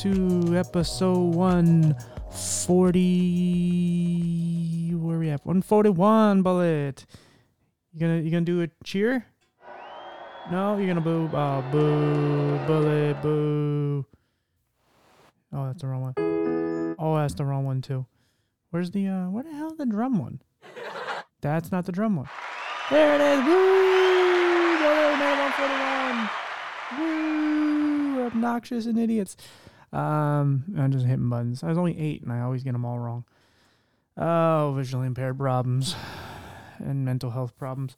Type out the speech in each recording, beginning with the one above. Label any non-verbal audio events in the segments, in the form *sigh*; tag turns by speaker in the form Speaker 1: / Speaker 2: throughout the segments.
Speaker 1: to episode 140. Where are we at? 141, Bullet. You gonna you gonna do a cheer? No, you're gonna boo. Oh, boo, Bullet, boo. Oh, that's the wrong one. Oh, that's the wrong one too. Where's the uh? Where the hell the drum one? That's not the drum one. There it is. Woo! Bullet, man, 141. Woo! Obnoxious and idiots. Um, I'm just hitting buttons. I was only eight, and I always get them all wrong. Oh, visually impaired problems *sighs* and mental health problems.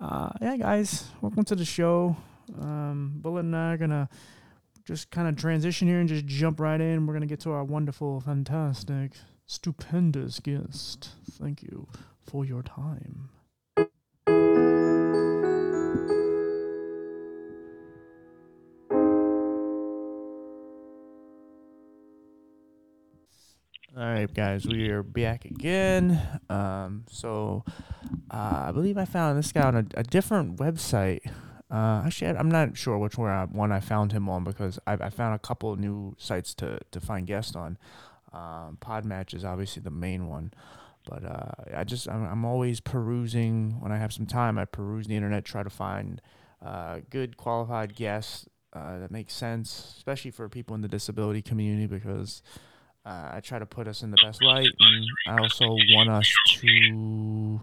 Speaker 1: Uh, yeah, guys, welcome to the show. Um, Bullet and I are gonna just kind of transition here and just jump right in. We're gonna get to our wonderful, fantastic, stupendous guest. Thank you for your time. All right, guys, we are back again. Um, so uh, I believe I found this guy on a, a different website. Uh, actually, I'm not sure which one I, one I found him on because I, I found a couple of new sites to, to find guests on. Um, Podmatch is obviously the main one, but uh, I just I'm, I'm always perusing when I have some time. I peruse the internet, try to find uh, good qualified guests uh, that make sense, especially for people in the disability community because. Uh, I try to put us in the best light, and I also want us to.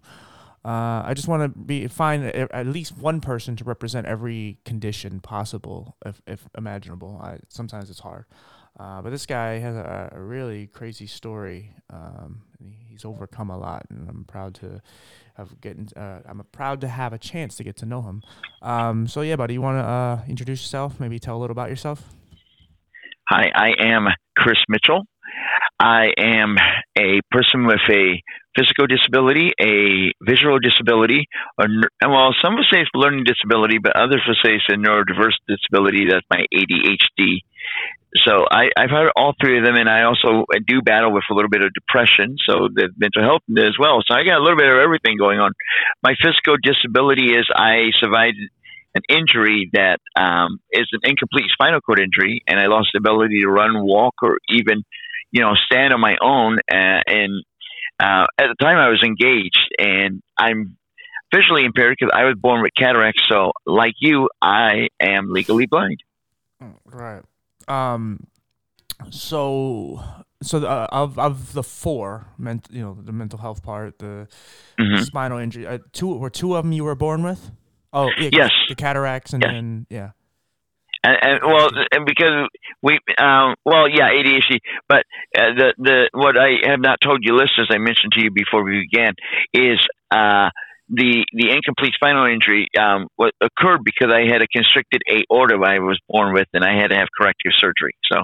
Speaker 1: Uh, I just want to be find at least one person to represent every condition possible, if, if imaginable. I, sometimes it's hard, uh, but this guy has a, a really crazy story. Um, he's overcome a lot, and I'm proud to have getting. Uh, I'm proud to have a chance to get to know him. Um, so yeah, buddy, you want to uh, introduce yourself? Maybe tell a little about yourself.
Speaker 2: Hi, I am Chris Mitchell. I am a person with a physical disability, a visual disability, ner- well, some would say it's learning disability, but others would say it's a neurodiverse disability. That's my ADHD. So I, I've had all three of them, and I also do battle with a little bit of depression, so the mental health as well. So I got a little bit of everything going on. My physical disability is I survived an injury that um, is an incomplete spinal cord injury, and I lost the ability to run, walk, or even, you know, stand on my own. Uh, and uh, at the time, I was engaged, and I'm visually impaired because I was born with cataracts. So, like you, I am legally blind.
Speaker 1: Right. Um. So, so the, uh, of of the four, ment, you know, the mental health part, the
Speaker 2: hmm
Speaker 1: spinal injury, uh, two were two of them you were born with. Oh, yeah,
Speaker 2: Yes.
Speaker 1: the cataracts and
Speaker 2: Yes.
Speaker 1: then yeah.
Speaker 2: And, and well, and because we, um, well, yeah, ADHD. But uh, the the what I have not told you, listeners, I mentioned to you before we began, is uh, the the incomplete spinal injury um, what occurred because I had a constricted aorta I was born with, and I had to have corrective surgery. So,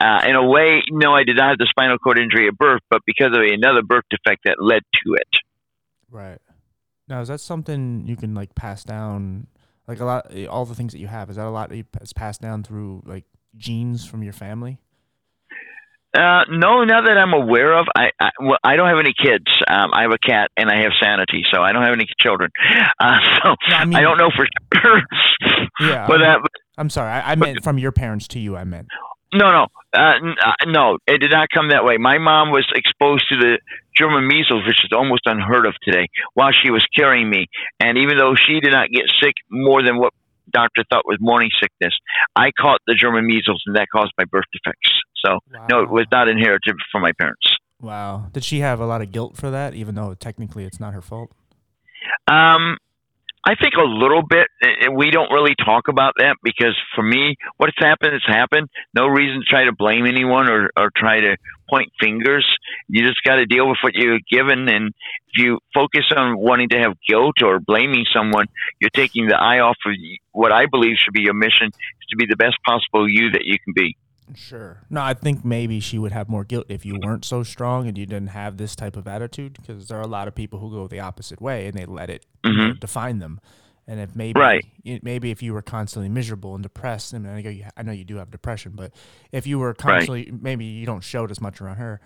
Speaker 2: uh, in a way, no, I did not have the spinal cord injury at birth, but because of another birth defect that led to it.
Speaker 1: Right. Now, is that something you can like pass down? Like a lot, eh, all the things that you have, is that a lot that you, is passed down through like genes from your family?
Speaker 2: Uh, no, not that I'm aware of. I I, well, I don't have any kids. Um, I have a cat and I have sanity, so I don't have any children. *laughs* Uh, so
Speaker 1: No, I
Speaker 2: I, don't know for *laughs* sure.
Speaker 1: Yeah.
Speaker 2: but
Speaker 1: I'm,
Speaker 2: uh,
Speaker 1: I'm sorry, I, I meant from your parents to you. I meant.
Speaker 2: No, no, uh, n- uh, no. It did not come that way. My mom was exposed to the German measles, which is almost unheard of today, while she was carrying me. And even though she did not get sick more than what doctor thought was morning sickness, I caught the German measles, and that caused my birth defects. So no, it was not inherited from my parents.
Speaker 1: Wow. Did she have a lot of guilt for that, even though technically it's not her fault?
Speaker 2: Um, I think a little bit. Uh, We don't really talk about that because for me, what's happened has happened. No reason to try to blame anyone or, or try to point fingers. You just got to deal with what you're given. And if you focus on wanting to have guilt or blaming someone, you're taking the eye off of what I believe should be your mission is to be the best possible you that you can be.
Speaker 1: Sure. No, I think maybe she would have more guilt if you weren't so strong and you didn't have this type of attitude because there are a lot of people who go the opposite way and they let it you know,
Speaker 2: Mhm.
Speaker 1: define them. And if maybe
Speaker 2: Right.
Speaker 1: y- maybe if you were constantly miserable and depressed, I mean, I know you, I know you do have depression, but if you were constantly, maybe you don't show it as much around her.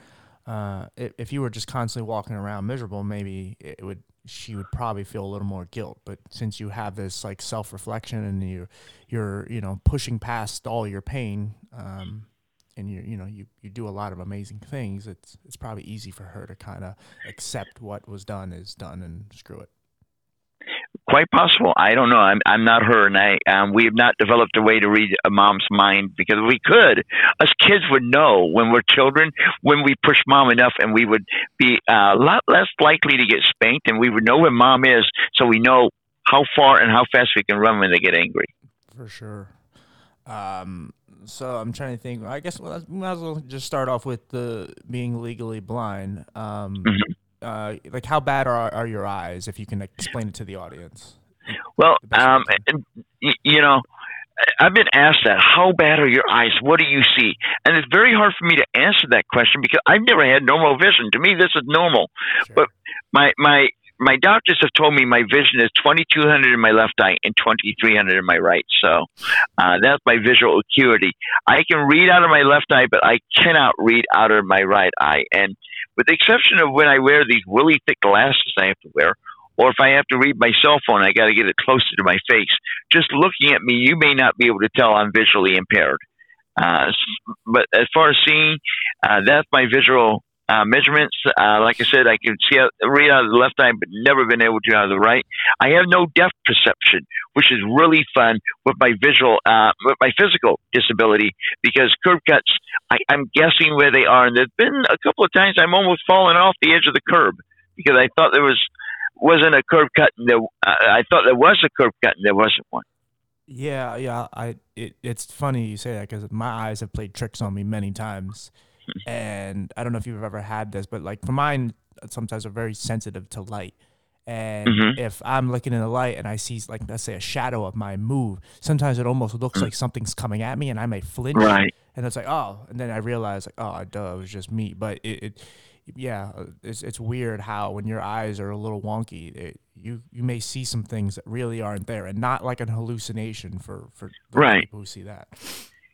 Speaker 1: Uh, if, if you were just constantly walking around miserable, maybe it would she would probably feel a little more guilt. But since you have this like self reflection and you you're you know pushing past all your pain, um, and you you know you you do a lot of amazing things, it's it's probably easy for her to kind of accept what was done is done and screw it.
Speaker 2: Quite possible. I don't know. I'm I'm not her, and I um, we have not developed a way to read a mom's mind because we could, us kids would know when we're children when we push mom enough, and we would be uh, a lot less likely to get spanked, and we would know where mom is, so we know how far and how fast we can run when they get angry.
Speaker 1: For sure. Um, so I'm trying to think. I guess well, we might as well just start off with the being legally blind. Um, mm-hmm uh, like how bad are are your eyes? If you can explain it to the audience.
Speaker 2: Well, um, you know, I've been asked that. How bad are your eyes? What do you see? And it's very hard for me to answer that question because I've never had normal vision. To me, this is normal. Sure. But my my my doctors have told me my vision is 2200 in my left eye and 2300 in my right. So uh, that's my visual acuity. I can read out of my left eye, but I cannot read out of my right eye. And with the exception of when I wear these really thick glasses I have to wear, or if I have to read my cell phone, I got to get it closer to my face. Just looking at me, you may not be able to tell I'm visually impaired. Uh, but as far as seeing, uh, that's my visual uh, measurements. Uh, like I said, I can see out, read out of the left eye, but never been able to out of the right. I have no depth perception, which is really fun with my visual, uh, with my physical disability, because curb cuts, I, I'm guessing where they are. And there's been a couple of times I'm almost fallen off the edge of the curb because I thought there was wasn't a curb cut, and there, uh, I thought there was a curb cut, and there wasn't one.
Speaker 1: Yeah, yeah. I it, it's funny you say that because my eyes have played tricks on me many times and I don't know if you've ever had this, but like for mine, sometimes are very sensitive to light. And mm-hmm. if I'm looking in the light and I see, like, let's say a shadow of my move, sometimes it almost looks mm. like something's coming at me and I may flinch.
Speaker 2: Right.
Speaker 1: And it's like, oh, and then I realize, like, oh, duh, it was just me. But it, it yeah, it's, it's weird how when your eyes are a little wonky, it, you, you may see some things that really aren't there and not like an hallucination for, for
Speaker 2: right.
Speaker 1: people who see that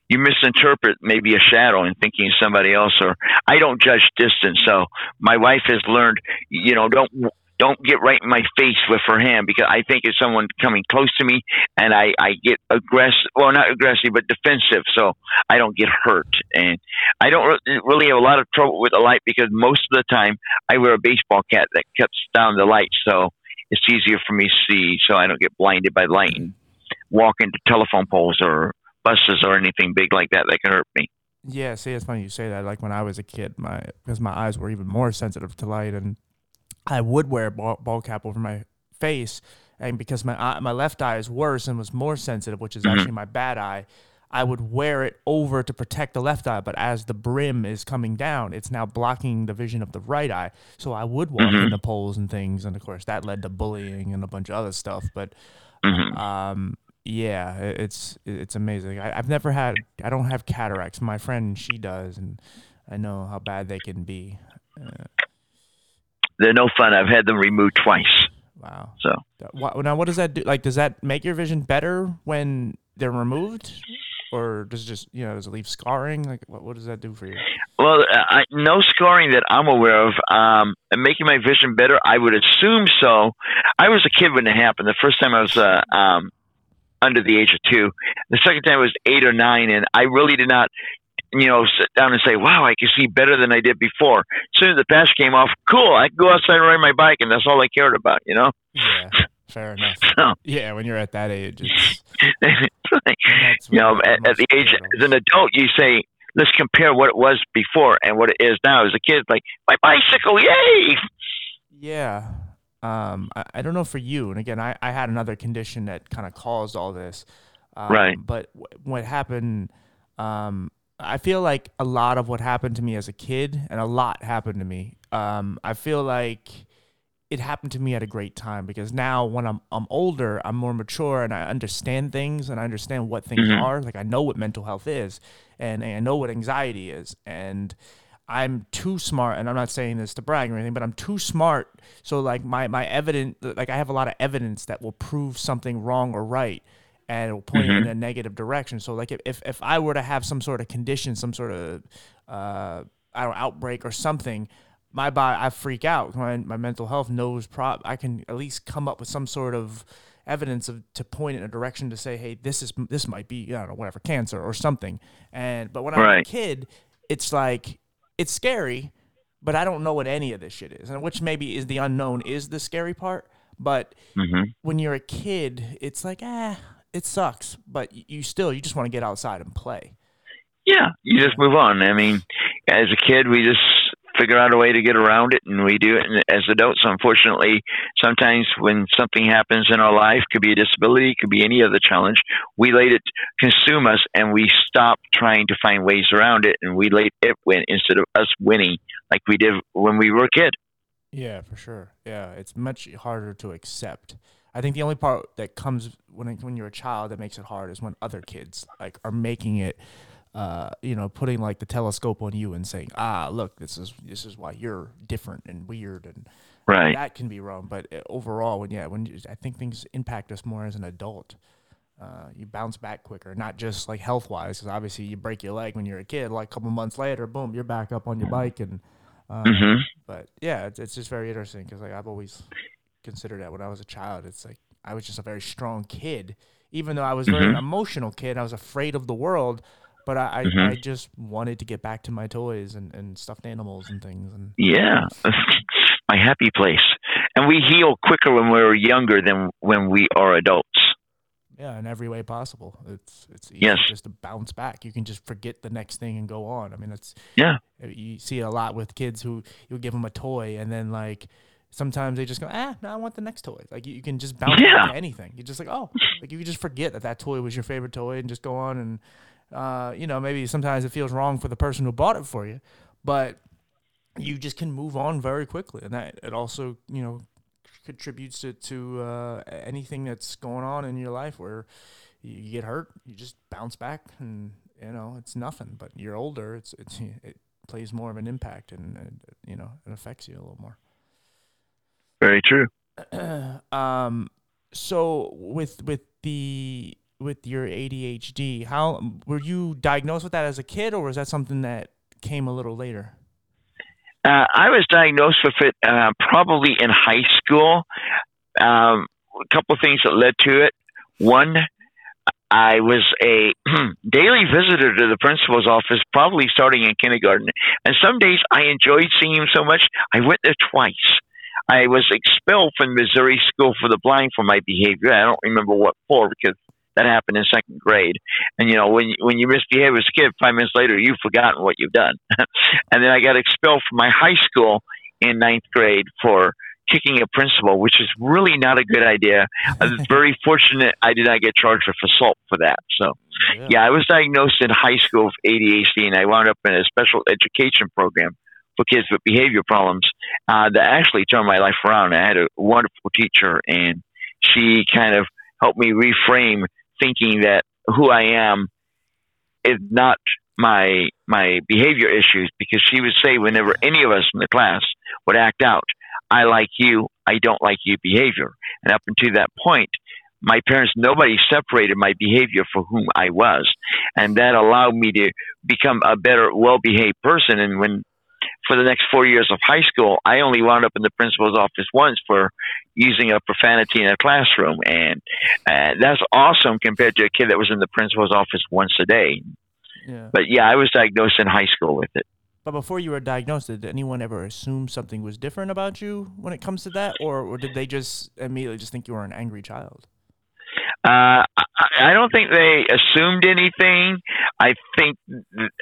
Speaker 2: you misinterpret maybe a shadow and thinking somebody else or I don't judge distance so my wife has learned you know don't don't get right in my face with her hand because I think it's someone coming close to me and I, I get aggressive, well, not aggressive, but defensive. So I don't get hurt. And I don't re- really have a lot of trouble with the light because most of the time I wear a baseball cap that cuts down the light. So it's easier for me to see so I don't get blinded by light and walk into telephone poles or buses or anything big like that that can hurt me.
Speaker 1: Yeah, see, it's funny you say that. Like when I was a kid, my because my eyes were even more sensitive to light, and I would wear a ball, ball cap over my face, and because my eye, my left eye is worse and was more sensitive, which is mm-hmm. actually my bad eye. I would wear it over to protect the left eye, but as the brim is coming down, it's now blocking the vision of the right eye. So I would walk mm-hmm. into poles and things, and of course that led to bullying and a bunch of other stuff. But mm-hmm. um, yeah, it's it's amazing. I, have never had. I don't have cataracts. My friend, she does, and I know how bad they can be. Uh,
Speaker 2: They're no fun. I've had them removed twice.
Speaker 1: Wow.
Speaker 2: So
Speaker 1: now, what does that do? Like, does that make your vision better when they're removed, or does it just you know does it leave scarring? Like, what what does that do for you?
Speaker 2: Well, I, no scarring that I'm aware of. Um, and making my vision better, I would assume so. I was a kid when it happened. The first time I was uh, um, under the age of two. The second time was eight or nine, and I really did not, you know, sit down and say, "Wow, I can see better than I did before." As soon as the patch came off, cool, I can go outside and ride my bike, and that's all I cared about, you know.
Speaker 1: Yeah, fair enough. *laughs* So, yeah, when you're at that age, *laughs*
Speaker 2: you know, at, at the age as an adult, you say, let's compare what it was before and what it is now. As a kid, like my bicycle, yay!
Speaker 1: Yeah, um, I, I, don't know for you, and again, I, I had another condition that kind of caused all this.
Speaker 2: Um, right.
Speaker 1: But w- what happened, um, I feel like a lot of what happened to me as a kid, and a lot happened to me. Um, I feel like it happened to me at a great time because now when I'm I'm older, I'm more mature and I understand things and I understand what things mm-hmm. are. Like I know what mental health is, and, and I know what anxiety is, and I'm too smart, and I'm not saying this to brag or anything, but I'm too smart. So like my my evidence, like I have a lot of evidence that will prove something wrong or right, and it will point mm-hmm. in a negative direction. So like if if I were to have some sort of condition, some sort of uh, I don't know, outbreak or something, my body, I freak out. My my mental health knows prop. I can at least come up with some sort of evidence of to point in a direction to say, hey, this is this might be I don't know whatever cancer or something. And but when I'm a kid, it's like it's scary, but I don't know what any of this shit is, and which maybe is the unknown is the scary part. But mm-hmm. when you're a kid, it's like ah, it sucks, but you still you just want to get outside and play.
Speaker 2: Yeah, you just move on. I mean, as a kid, we just figure out a way to get around it, and we do it. As adults, unfortunately, sometimes when something happens in our life, could be a disability, could be any other challenge, we let it consume us, and we stop trying to find ways around it, and we let it win instead of us winning, like we did when we were a kid.
Speaker 1: Yeah, for sure. Yeah, it's much harder to accept. I think the only part that comes when when you're a child that makes it hard is when other kids like are making it uh, you know, putting like the telescope on you and saying, "Ah, look, this is this is why you're different and weird," and
Speaker 2: right.
Speaker 1: that can be wrong. But uh, overall, when yeah, when I think things impact us more as an adult, uh, you bounce back quicker, not just like health wise, because obviously you break your leg when you're a kid. Like a couple months later, boom, you're back up on your bike, and uh, mm-hmm. but yeah, it's, it's just very interesting because like I've always considered that when I was a child, it's like I was just a very strong kid, even though I was a very mm-hmm. emotional kid. I was afraid of the world but I, mm-hmm. I, I, just wanted to get back to my toys and, and stuffed animals and things. And
Speaker 2: yeah, *laughs* my happy place. And we heal quicker when we're younger than when we are adults.
Speaker 1: Yeah, in every way possible. It's it's easy
Speaker 2: yes.
Speaker 1: just to bounce back. You can just forget the next thing and go on. I mean, it's
Speaker 2: yeah.
Speaker 1: You see it a lot with kids who you give them a toy and then like sometimes they just go, ah, no, I want the next toy. Like you, you can just bounce yeah. back to anything. You just like, oh, like you just forget that that toy was your favorite toy and just go on and uh, you know, maybe sometimes it feels wrong for the person who bought it for you, but you just can move on very quickly, and that it also, you know, contributes to, to uh, anything that's going on in your life where you get hurt, you just bounce back, and you know it's nothing. But you're older, it's it's it plays more of an impact, and, and you know it affects you a little more.
Speaker 2: Very true. *clears throat*
Speaker 1: um. So with with the with your ADHD. How were you diagnosed with that as a kid, or was that something that came a little later?
Speaker 2: Uh, I was diagnosed with it uh, probably in high school. Um, a couple of things that led to it. One, I was a *clears throat* daily visitor to the principal's office, probably starting in kindergarten. And some days I enjoyed seeing him so much, I went there twice. I was expelled from Missouri School for the Blind for my behavior. I don't remember what for because that happened in second grade. And you know, when when you misbehave as a kid, five minutes later you've forgotten what you've done. *laughs* and then I got expelled from my high school in ninth grade for kicking a principal, which is really not a good idea. I was *laughs* very fortunate I did not get charged with assault for that. So, yeah. yeah, I was diagnosed in high school with ADHD, and I wound up in a special education program for kids with behavior problems uh, that actually turned my life around. I had a wonderful teacher, and she kind of helped me reframe thinking that who I am is not my my behavior issues because she would say whenever any of us in the class would act out, I like you, I don't like you behavior. And up until that point, my parents, nobody separated my behavior for whom I was. And that allowed me to become a better, well behaved person. And when for the next four years of high school, I only wound up in the principal's office once for using a profanity in a classroom, and uh, that's awesome compared to a kid that was in the principal's office once a day. Yeah. But yeah, I was diagnosed in high school with it.
Speaker 1: But before you were diagnosed, did anyone ever assume something was different about you when it comes to that, or, or did they just immediately just think you were an angry child?
Speaker 2: Uh, I don't think they assumed anything. I think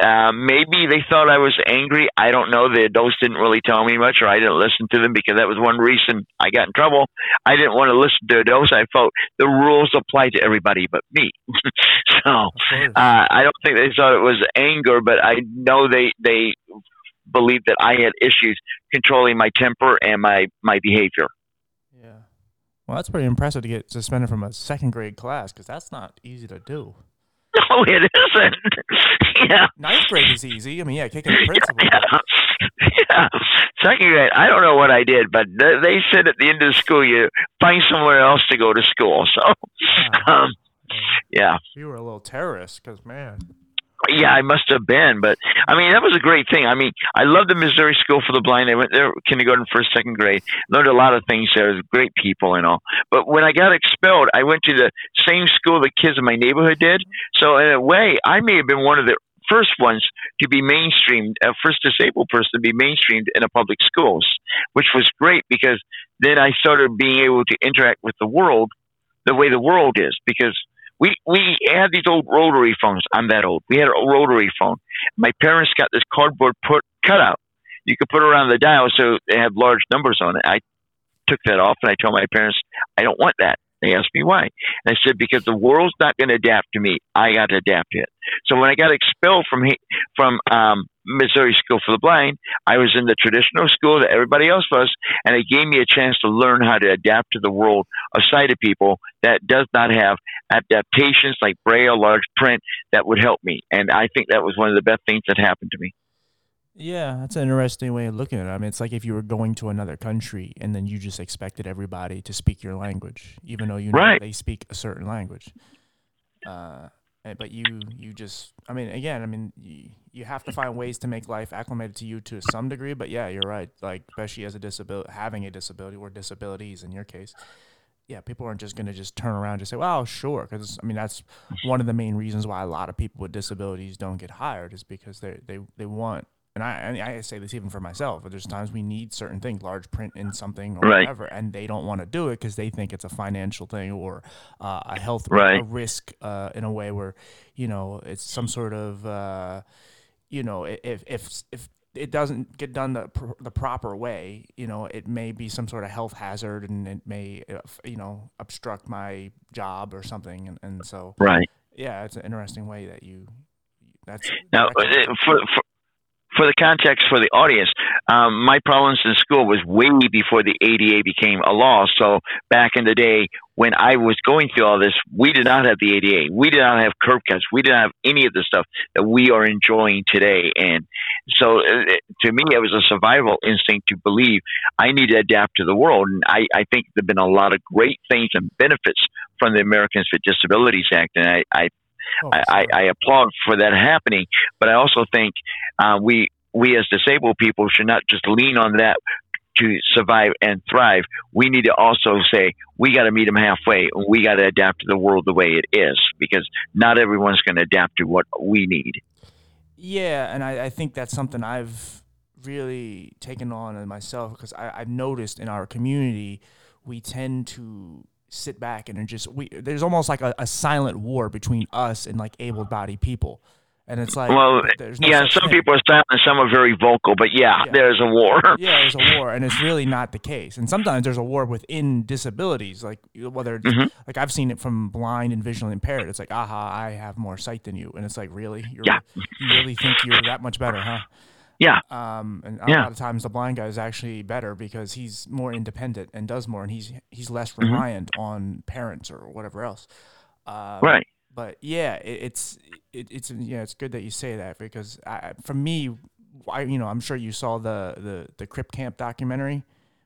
Speaker 2: uh, maybe they thought I was angry. I don't know. The adults didn't really tell me much, or I didn't listen to them because that was one reason I got in trouble. I didn't want to listen to adults. I felt the rules applied to everybody but me. *laughs* so uh, I don't think they thought it was anger, but I know they they believed that I had issues controlling my temper and my my behavior.
Speaker 1: Well, that's pretty impressive to get suspended from a second grade class because that's not easy to do. *laughs*
Speaker 2: No, it isn't. *laughs* yeah.
Speaker 1: Ninth grade is easy. I mean, yeah, kicking the principal. *laughs*
Speaker 2: Yeah. yeah. Second grade, I don't know what I did, but they said at the end of the school, you find somewhere else to go to school. So, um, yeah.
Speaker 1: You were a little terrorist because, man.
Speaker 2: Yeah, I must have been, but I mean that was a great thing. I mean, I love the Missouri School for the Blind. I went there kindergarten, first, second grade. Learned a lot of things there. Great people and all. But when I got expelled, I went to the same school the kids in my neighborhood did. So in a way, I may have been one of the first ones to be mainstreamed, a first disabled person to be mainstreamed in a public schools, which was great because then I started being able to interact with the world the way the world is because we we had these old rotary phones. I'm that old. We had a rotary phone. My parents got this cardboard put cutout. You could put around the dial so they had large numbers on it. I took that off and I told my parents I don't want that. They asked me why. And I said because the world's not going to adapt to me. I got to adapt to it. So when I got expelled from from um, Missouri School for the Blind, I was in the traditional school that everybody else was, and it gave me a chance to learn how to adapt to the world of sighted people that does not have adaptations like braille, large print that would help me. And I think that was one of the best things that happened to me.
Speaker 1: Yeah, that's an interesting way of looking at it. I mean, it's like if you were going to another country and then you just expected everybody to speak your language, even though you know right. they speak a certain language. Uh, but you you just i mean again i mean you, you have to find ways to make life acclimated to you to some degree but yeah you're right like especially as a disability having a disability or disabilities in your case yeah people aren't just going to just turn around and just say well sure because i mean that's one of the main reasons why a lot of people with disabilities don't get hired is because they they, they want and I, I say this even for myself, but there's times we need certain things, large print in something or right. whatever, and they don't want to do it because they think it's a financial thing or uh, a health right. a risk uh, in a way where, you know, it's some sort of, uh, you know, if if if it doesn't get done the pr- the proper way, you know, it may be some sort of health hazard and it may, uh, you know, obstruct my job or something, and, and so
Speaker 2: right,
Speaker 1: yeah, it's an interesting way that you. That's
Speaker 2: now for, for for the context for the audience, um, my problems in school was way before the ADA became a law. So back in the day when I was going through all this, we did not have the ADA. We did not have curb cuts. We didn't have any of the stuff that we are enjoying today. And so uh, to me, it was a survival instinct to believe I need to adapt to the world. And I, I think there have been a lot of great things and benefits from the Americans with Disabilities Act. And I, I Oh, I, I, applaud for that happening, but I also think uh, we we as disabled people should not just lean on that to survive and thrive. We need to also say we got to meet them halfway. And we got to adapt to the world the way it is because not everyone's going to adapt to what we need.
Speaker 1: Yeah, and I, I think that's something I've really taken on in myself because I've noticed in our community we tend to sit back and just we there's almost like a, a silent war between us and like able-bodied people. And it's like
Speaker 2: well no yeah some thing. people are silent some are very vocal but yeah, yeah, there's a war. *laughs*
Speaker 1: Yeah there's a war and it's really not the case. And sometimes there's a war within disabilities like whether mm-hmm. like i've seen it from blind and visually impaired. It's like aha i have more sight than you. And it's like really? You're, yeah. you really think you're that much better huh
Speaker 2: yeah.
Speaker 1: Um, and a yeah. lot of times the blind guy is actually better because he's more independent and does more, and he's he's less mm-hmm. reliant mm-hmm. on parents or whatever else.
Speaker 2: Um, right.
Speaker 1: But yeah, it, it's it, it's yeah, it's good that you say that because I, for me, I you know I'm sure you saw the the the Crip Camp documentary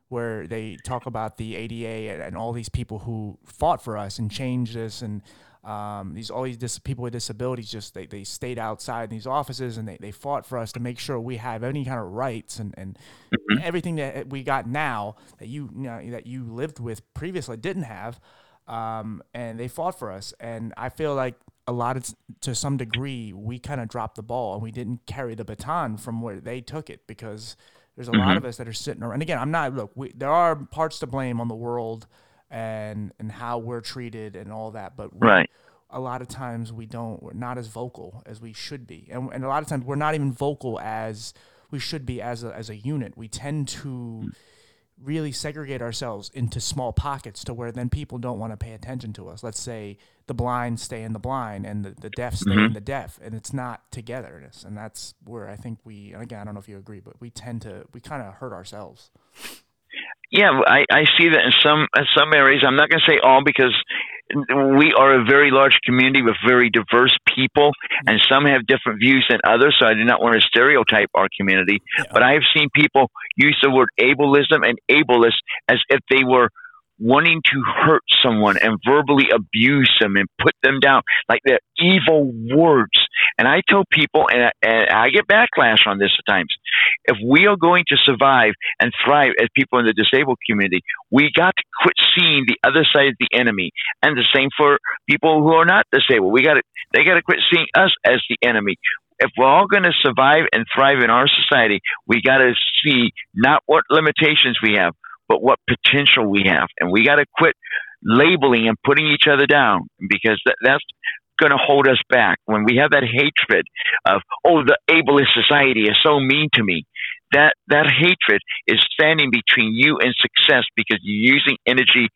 Speaker 1: where they talk about the ADA and, and all these people who fought for us and changed this and um, these all these dis- people with disabilities just they, they stayed outside in these offices and they, they fought for us to make sure we have any kind of rights and, and mm-hmm. everything that we got now that you, you know, that you lived with previously didn't have um, and they fought for us and I feel like a lot of to some degree we kind of dropped the ball and we didn't carry the baton from where they took it because there's a mm-hmm. lot of us that are sitting around and again I'm not look we, there are parts to blame on the world and and how we're treated and all that. But we,
Speaker 2: right.
Speaker 1: a lot of times we don't. We're not as vocal as we should be, and and a lot of times we're not even vocal as we should be as a as a unit. We tend to. Mm. Really segregate ourselves into small pockets to where then people don't want to pay attention to us. Let's say the blind stay in the blind and the, the deaf stay mm-hmm. in the deaf, and it's not togetherness. And that's where I think we, again, I don't know if you agree, but we tend to, we kind of hurt ourselves.
Speaker 2: Yeah, I, I see that in some in some areas. I'm not going to say all because we are a very large community with very diverse people, and some have different views than others. So I do not want to stereotype our community, yeah. but I have seen people use the word ableism and ableist as if they were wanting to hurt someone and verbally abuse them and put them down, like they're evil words. And I tell people, and I, and I get backlash on this at times, if we are going to survive and thrive as people in the disabled community, we got to quit seeing the other side of the enemy. And the same for people who are not disabled. We got to, they got to quit seeing us as the enemy if we're all going to survive and thrive in our society, we got to see not what limitations we have, but what potential we have. And we got to quit labeling and putting each other down because that, that's going to hold us back. When we have that hatred of, oh, the ableist society is so mean to me, that, that hatred is standing between you and success because you're using energy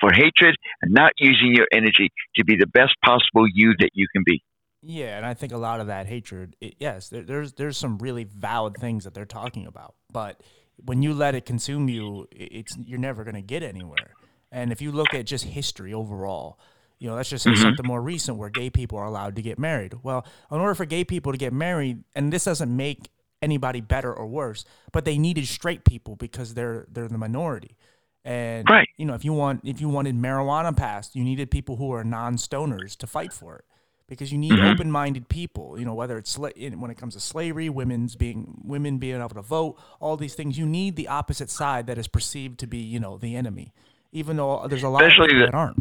Speaker 2: for hatred and not using your energy to be the best possible you that you can be.
Speaker 1: Yeah, and I think a lot of that hatred, it, yes, there, there's there's some really valid things that they're talking about, but when you let it consume you, it's you're never going to get anywhere. And if you look at just history overall, you know, let's just say mm-hmm. something more recent where gay people are allowed to get married. Well, in order for gay people to get married, and this doesn't make anybody better or worse, but they needed straight people because they're they're the minority. And right. you know, if you want if you wanted marijuana passed, you needed people who are non-stoners to fight for it because you need mm-hmm. open-minded people. You know, whether it's sla- when it comes to slavery, women's being women being able to vote, all these things. You need the opposite side that is perceived to be, you know, the enemy, even though there's a lot Especially of people that aren't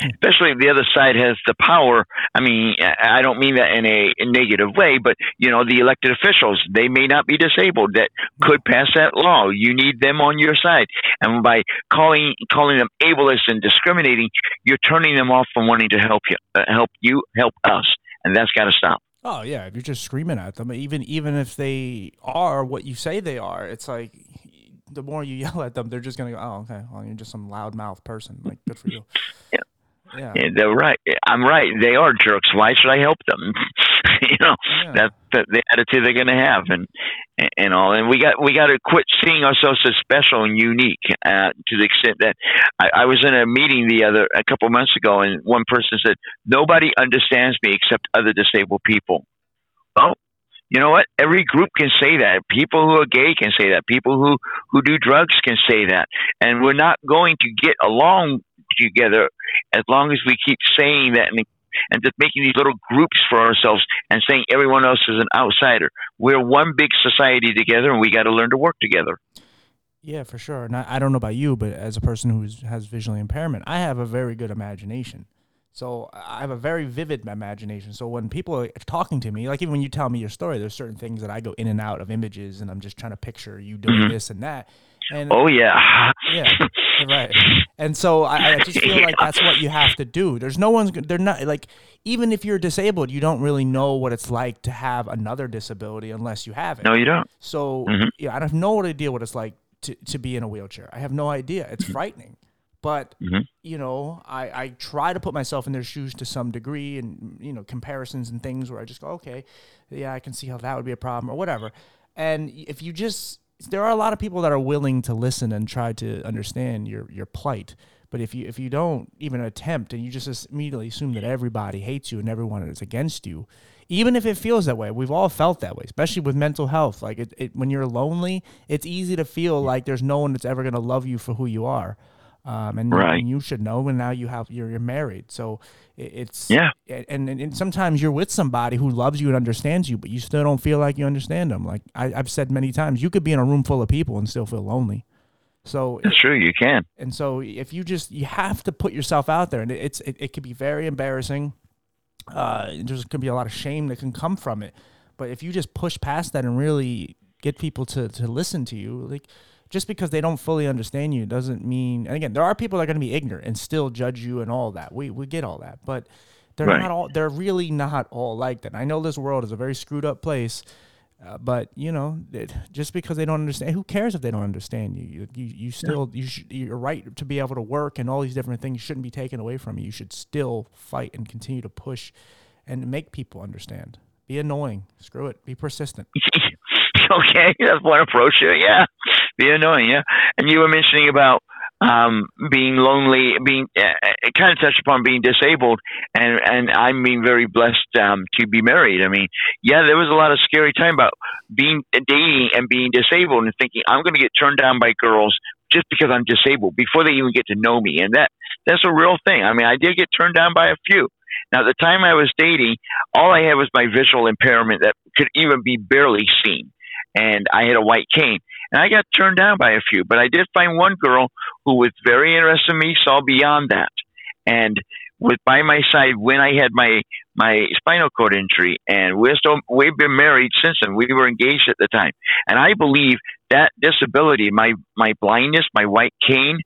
Speaker 2: especially if the other side has the power. I mean, I don't mean that in a, negative way, but you know, the elected officials, they may not be disabled that could pass that law. You need them on your side. And by calling calling them ableist and discriminating, you're turning them off from wanting to help you, uh, help you, help us. And that's got to stop.
Speaker 1: Oh yeah, if you're just screaming at them, even even if they are what you say they are, it's like the more you *laughs* yell at them, they're just gonna go, "Oh, okay, well, you're just some loudmouth person." Like, good for you.
Speaker 2: Yeah. Yeah. They're right. I'm right. They are jerks. Why should I help them? *laughs* you know, yeah. that's the, the attitude they're going to have, and and all. And we got we got to quit seeing ourselves as special and unique uh, to the extent that I, I was in a meeting the other a couple months ago, and one person said nobody understands me except other disabled people. Well, you know what? Every group can say that. People who are gay can say that. People who who do drugs can say that. And we're not going to get along together as long as we keep saying that and, and just making these little groups for ourselves and saying everyone else is an outsider. We're one big society together, and we got to learn to work together.
Speaker 1: Yeah, for sure. And I, I don't know about you, but as a person who has visual impairment, I have a very good imagination. So I have a very vivid imagination. So when people are talking to me, like even when you tell me your story, there's certain things that I go in and out of images, and I'm just trying to picture you doing mm-hmm. this and that. And
Speaker 2: oh yeah,
Speaker 1: yeah, right. And so I, I just feel *laughs* like that's what you have to do. There's no one's. They're not like even if you're disabled, you don't really know what it's like to have another disability unless you have it.
Speaker 2: No, you don't.
Speaker 1: So mm-hmm. yeah, I have no idea what it's like to to be in a wheelchair. I have no idea. It's mm-hmm. frightening. But mm-hmm. you know, I, I try to put myself in their shoes to some degree, and you know, comparisons and things where I just go, okay, yeah, I can see how that would be a problem or whatever. And if you just there are a lot of people that are willing to listen and try to understand your your plight. But if you if you don't even attempt and you just immediately assume that everybody hates you and everyone is against you, even if it feels that way, we've all felt that way, especially with mental health. Like it, it when you're lonely, it's easy to feel like there's no one that's ever going to love you for who you are um, and, right. and, you should know. And now you have you're, you're married, so it's
Speaker 2: yeah.
Speaker 1: And, and, and sometimes you're with somebody who loves you and understands you, but you still don't feel like you understand them. Like I, I've said many times, you could be in a room full of people and still feel lonely. So
Speaker 2: it's true, you can.
Speaker 1: And so if you just you have to put yourself out there, and it's it, it could be very embarrassing. Uh, there's could be a lot of shame that can come from it. But if you just push past that and really get people to to listen to you, like just because they don't fully understand you doesn't mean and again there are people that are going to be ignorant and still judge you and all that. We we get all that but they're right. not all they're really not all like that. I know this world is a very screwed up place uh, but you know it, just because they don't understand who cares if they don't understand you? You, you, you still yeah. you sh- your right to be able to work and all these different things shouldn't be taken away from you. You should still fight and continue to push and make people understand. Be annoying. Screw it. Be persistent. *laughs*
Speaker 2: Okay that's one approach yeah be annoying. Yeah, and you were mentioning about um, being lonely, being uh, it kind of touched upon being disabled, and and I'm being very blessed um, to be married. I mean, yeah, there was a lot of scary time about being dating and being disabled and thinking I'm going to get turned down by girls just because I'm disabled before they even get to know me. And that that's a real thing. I mean, I did get turned down by a few. Now, at the time I was dating, all I had was my visual impairment that could even be barely seen, and I had a white cane. And I got turned down by a few, but I did find one girl who was very interested in me, saw beyond that, and was by my side when I had my my spinal cord injury, and we're still we've been married since then. We were engaged at the time, and I believe that disability, my my blindness, my white cane,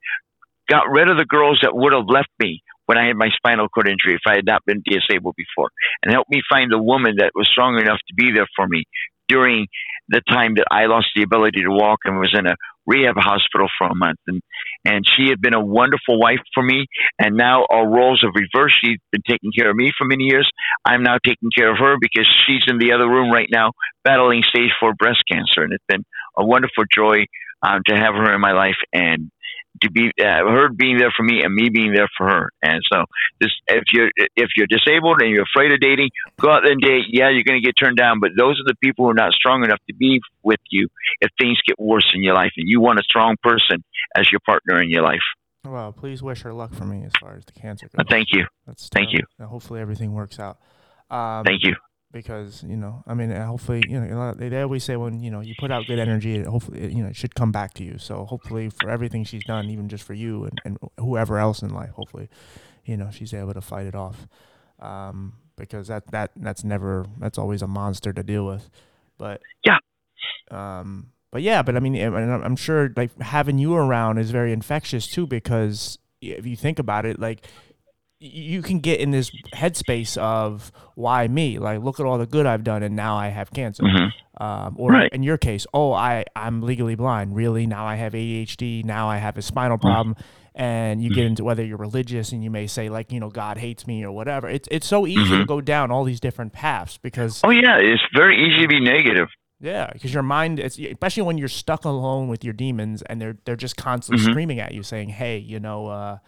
Speaker 2: got rid of the girls that would have left me when I had my spinal cord injury if I had not been disabled before, and helped me find a woman that was strong enough to be there for me during the time that I lost the ability to walk and was in a rehab hospital for a month. And, and she had been a wonderful wife for me. And now our roles have reversed. She's been taking care of me for many years. I'm now taking care of her because she's in the other room right now battling stage four breast cancer. And it's been a wonderful joy um, to have her in my life and to be uh, her being there for me and me being there for her. And so, this if you're if you're disabled and you're afraid of dating, go out there and date. Yeah, you're going to get turned down, but those are the people who are not strong enough to be with you if things get worse in your life, and you want a strong person as your partner in your life.
Speaker 1: Well, please wish her luck for me as far as the cancer
Speaker 2: goes. thank you.
Speaker 1: That's
Speaker 2: thank you.
Speaker 1: Hopefully everything works out. Um,
Speaker 2: thank you
Speaker 1: because you know i mean hopefully you know they always say when you know you put out good energy it hopefully it, you know it should come back to you. So hopefully for everything she's done even just for you and, and whoever else in life hopefully you know she's able to fight it off. Um, because that that that's never that's always a monster to deal with. But
Speaker 2: yeah.
Speaker 1: um but yeah but i mean i'm sure like having you around is very infectious too because if you think about it like you can get in this headspace of why me like look at all the good i've done and now i have cancer
Speaker 2: mm-hmm.
Speaker 1: um, or right. in your case oh i i'm legally blind really now i have adhd now i have a spinal mm-hmm. problem mm-hmm. and you get into whether you're religious and you may say like you know god hates me or whatever it's it's so easy mm-hmm. to go down all these different paths because
Speaker 2: oh yeah it's very easy to be negative
Speaker 1: yeah, because your mind, especially when you're stuck alone with your demons, and they're they're just constantly mm-hmm. screaming at you, saying, "Hey, you know, uh,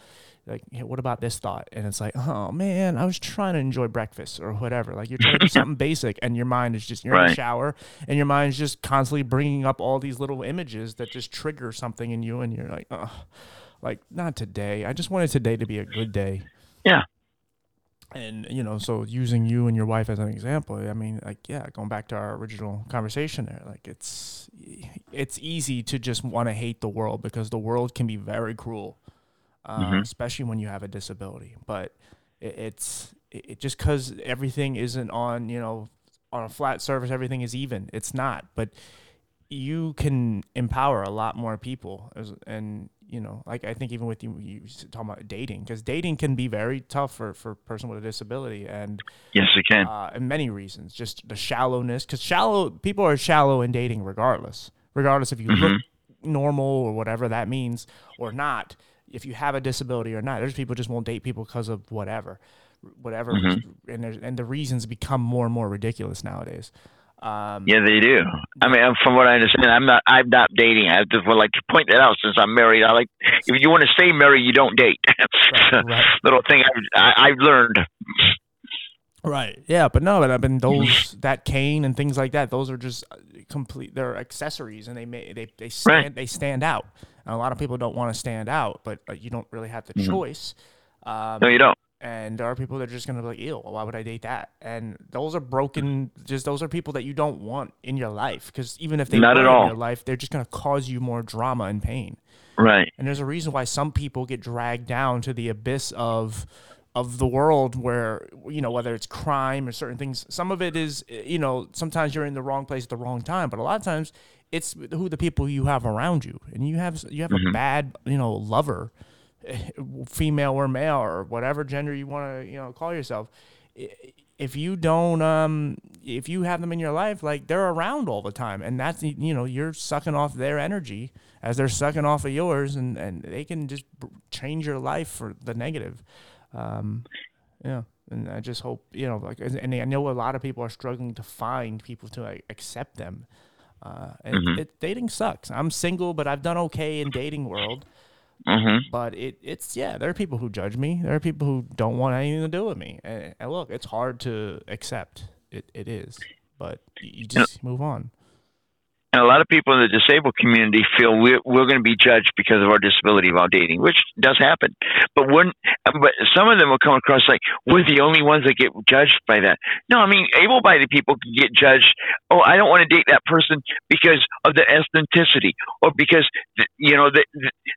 Speaker 1: like, hey, what about this thought? And it's like, oh man, I was trying to enjoy breakfast or whatever. Like you're trying to do *laughs* something basic, and your mind is just you're right. in the shower, and your mind is just constantly bringing up all these little images that just trigger something in you, and you're like, oh, like not today. I just wanted today to be a good day.
Speaker 2: Yeah.
Speaker 1: And you know, so using you and your wife as an example, I mean, like, yeah, going back to our original conversation there, like it's it's easy to just want to hate the world because the world can be very cruel um, mm-hmm. especially when you have a disability. But it, it's it, just because everything isn't on you know on a flat surface, everything is even. It's not, but you can empower a lot more people, as, and you know, like I think even with you, you talking about dating, because dating can be very tough for for a person with a disability, and
Speaker 2: yes, it can,
Speaker 1: uh, and many reasons, just the shallowness, because shallow people are shallow in dating regardless, regardless if you mm-hmm. look normal or whatever that means or not if you have a disability or not. There's people just won't date people because of whatever, whatever, mm-hmm. and and the reasons become more and more ridiculous nowadays. Um,
Speaker 2: yeah, they do. I mean, from what I understand, I'm not. I'm not dating. I just would like to point that out since I'm married. I like if you want to stay married, you don't date. *laughs* Right, right. Little thing I've, I, have learned.
Speaker 1: Right. Yeah, but no, but I mean those that cane and things like that. Those are just uh, complete. They're accessories, and they may they they stand right. they stand out. And a lot of people don't want to stand out, but uh, you don't really have the mm-hmm. choice.
Speaker 2: Um, no, you don't.
Speaker 1: And there are people that are just gonna be like, "Ew, why would I date that?" And those are broken. Just those are people that you don't want in your life because even if they
Speaker 2: not at all
Speaker 1: in your life, they're just gonna cause you more drama and pain.
Speaker 2: Right.
Speaker 1: And there's a reason why some people get dragged down to the abyss of of the world where you know whether it's crime or certain things some of it is you know sometimes you're in the wrong place at the wrong time but a lot of times it's who the people you have around you. And you have you have mm-hmm. a bad you know lover *laughs* female or male or whatever gender you want to you know call yourself. If you don't um if you have them in your life like they're around all the time. And that's you know you're sucking off their energy as they're sucking off of yours and and they can just change your life for the negative. Um, yeah, and I just hope you know, like, and I know a lot of people are struggling to find people to like, accept them. Uh, and mm-hmm. it, dating sucks. I'm single, but I've done okay in dating world.
Speaker 2: Mm-hmm.
Speaker 1: But it, it's yeah, there are people who judge me. There are people who don't want anything to do with me. And, and look, it's hard to accept. It, it is, but you just move on.
Speaker 2: And a lot of people in the disabled community feel we're, we're going to be judged because of our disability while dating, which does happen. But when, but some of them will come across like we're the only ones that get judged by that. No, I mean able-bodied people can get judged. Oh, I don't want to date that person because of the ethnicity, or because you know that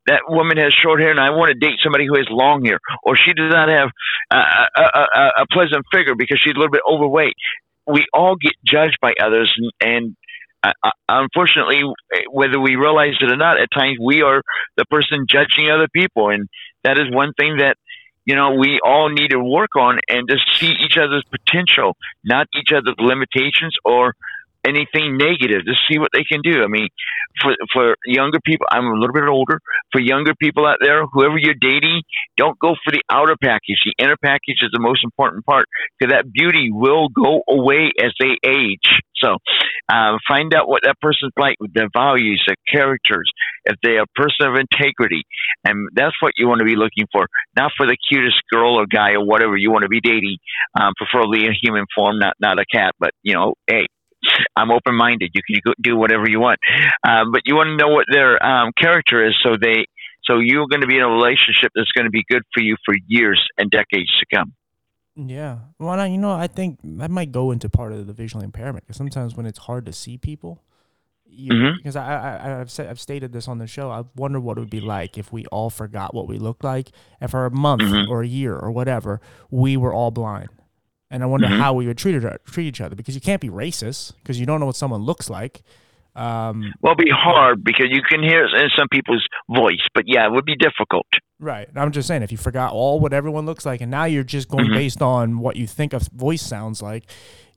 Speaker 2: that woman has short hair and I want to date somebody who has long hair, or she does not have a, a, a, a pleasant figure because she's a little bit overweight. We all get judged by others, and, and unfortunately, whether we realize it or not, at times we are the person judging other people, and that is one thing that you know we all need to work on and to see each other's potential, not each other's limitations or anything negative to see what they can do. I mean, for for younger people, I'm a little bit older. For younger people out there, whoever you're dating, don't go for the outer package. The inner package is the most important part because that beauty will go away as they age. So, uh, find out what that person's like, their values, their characters, if they're a person of integrity, and that's what you want to be looking for. Not for the cutest girl or guy or whatever you want to be dating, um, preferably a human form, not not a cat. But you know, hey, I'm open minded. You can do whatever you want, um, but you want to know what their um, character is, so they so you're going to be in a relationship that's going to be good for you for years and decades to come.
Speaker 1: Yeah, well, you know, I think that might go into part of the visual impairment because sometimes when it's hard to see people, you, mm-hmm. because I, I have said I've stated this on the show. I wonder what it would be like if we all forgot what we looked like, and for a month mm-hmm. or a year or whatever, we were all blind and I wonder mm-hmm. how we would treat treat each other because you can't be racist because you don't know what someone looks like.
Speaker 2: Um, well, it'd be hard because you can hear in some people's voice, but yeah, it would be difficult.
Speaker 1: Right. I'm just saying, if you forgot all what everyone looks like, and now you're just going mm-hmm. based on what you think a voice sounds like,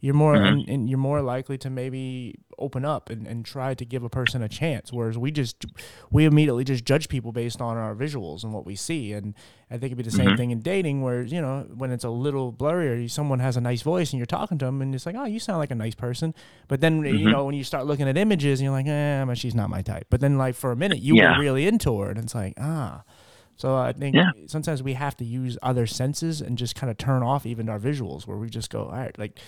Speaker 1: you're more mm-hmm. and, and, you're more likely to maybe open up and, and try to give a person a chance whereas we just we immediately just judge people based on our visuals and what we see and i think it'd be the same mm-hmm. thing in dating where you know when it's a little blurrier someone has a nice voice and you're talking to them and it's like oh you sound like a nice person but then mm-hmm. you know when you start looking at images and you're like eh but she's not my type but then like for a minute you yeah. were really into her and it's like ah so I think yeah. sometimes we have to use other senses and just kind of turn off even our visuals where we just go all right like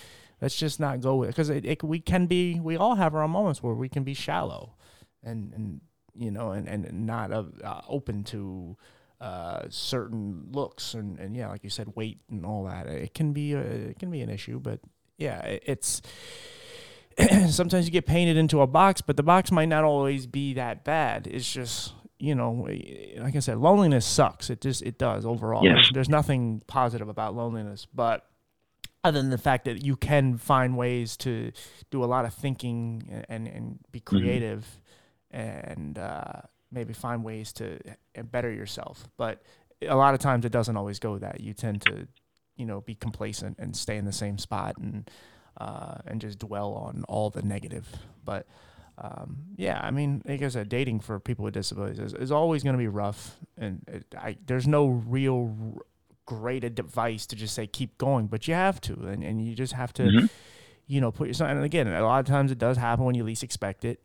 Speaker 1: let's just not go with because it, it, we can be we all have our own moments where we can be shallow and and you know and and not uh, uh, open to uh, certain looks and, and yeah like you said weight and all that it can be a, it can be an issue but yeah it, it's *clears throat* sometimes you get painted into a box but the box might not always be that bad it's just you know, like I said, loneliness sucks. It just it does overall. Yes. There's, there's nothing positive about loneliness, but other than the fact that you can find ways to do a lot of thinking and and be mm-hmm. creative mm-hmm. and uh, maybe find ways to better yourself. But a lot of times it doesn't always go that. You tend to, you know, be complacent and stay in the same spot and uh, and just dwell on all the negative. But um, yeah, I mean, like I said, dating for people with disabilities is, is always going to be rough, and it, I, there's no real great advice to just say keep going, but you have to, and, and you just have to, mm-hmm. you know, put yourself. In. And again, a lot of times it does happen when you least expect it.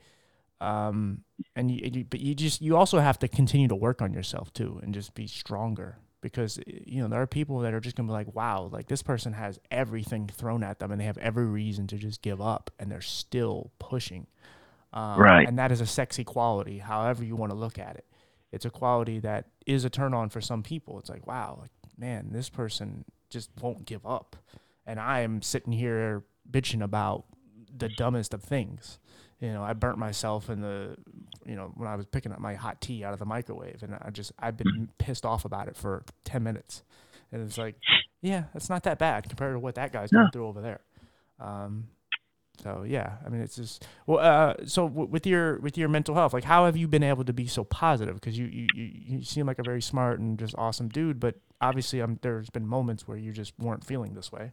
Speaker 1: Um, and you, you, but you just you also have to continue to work on yourself too, and just be stronger because you know there are people that are just gonna be like, wow, like this person has everything thrown at them, and they have every reason to just give up, and they're still pushing. Um, right. And that is a sexy quality, however you want to look at it. It's a quality that is a turn on for some people. It's like, wow, like man, this person just won't give up. And I am sitting here bitching about the dumbest of things. You know, I burnt myself in the, you know, when I was picking up my hot tea out of the microwave, and I just I've been pissed off about it for ten minutes, and it's like, yeah, it's not that bad compared to what that guy's going through over there. Um, so yeah, I mean, it's just well. Uh, so w- with your with your mental health, like, how have you been able to be so positive? Because you, you you seem like a very smart and just awesome dude, but obviously, um, there's been moments where you just weren't feeling this way.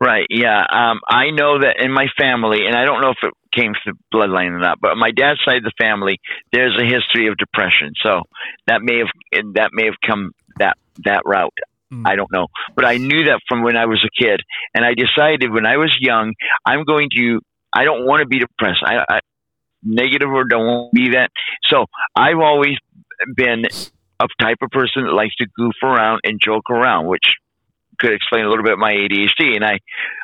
Speaker 2: Right. Yeah. Um, I know that in my family, and I don't know if it came through bloodline or not, but my dad's side of the family, there's a history of depression. So that may have that may have come that that route. Mm. I don't know. But I knew that from when I was a kid. And I decided when I was young, I'm going to, I don't want to be depressed. I, I negative or don't want to be that. So I've always been a type of person that likes to goof around and joke around, which could explain a little bit my ADHD. And I,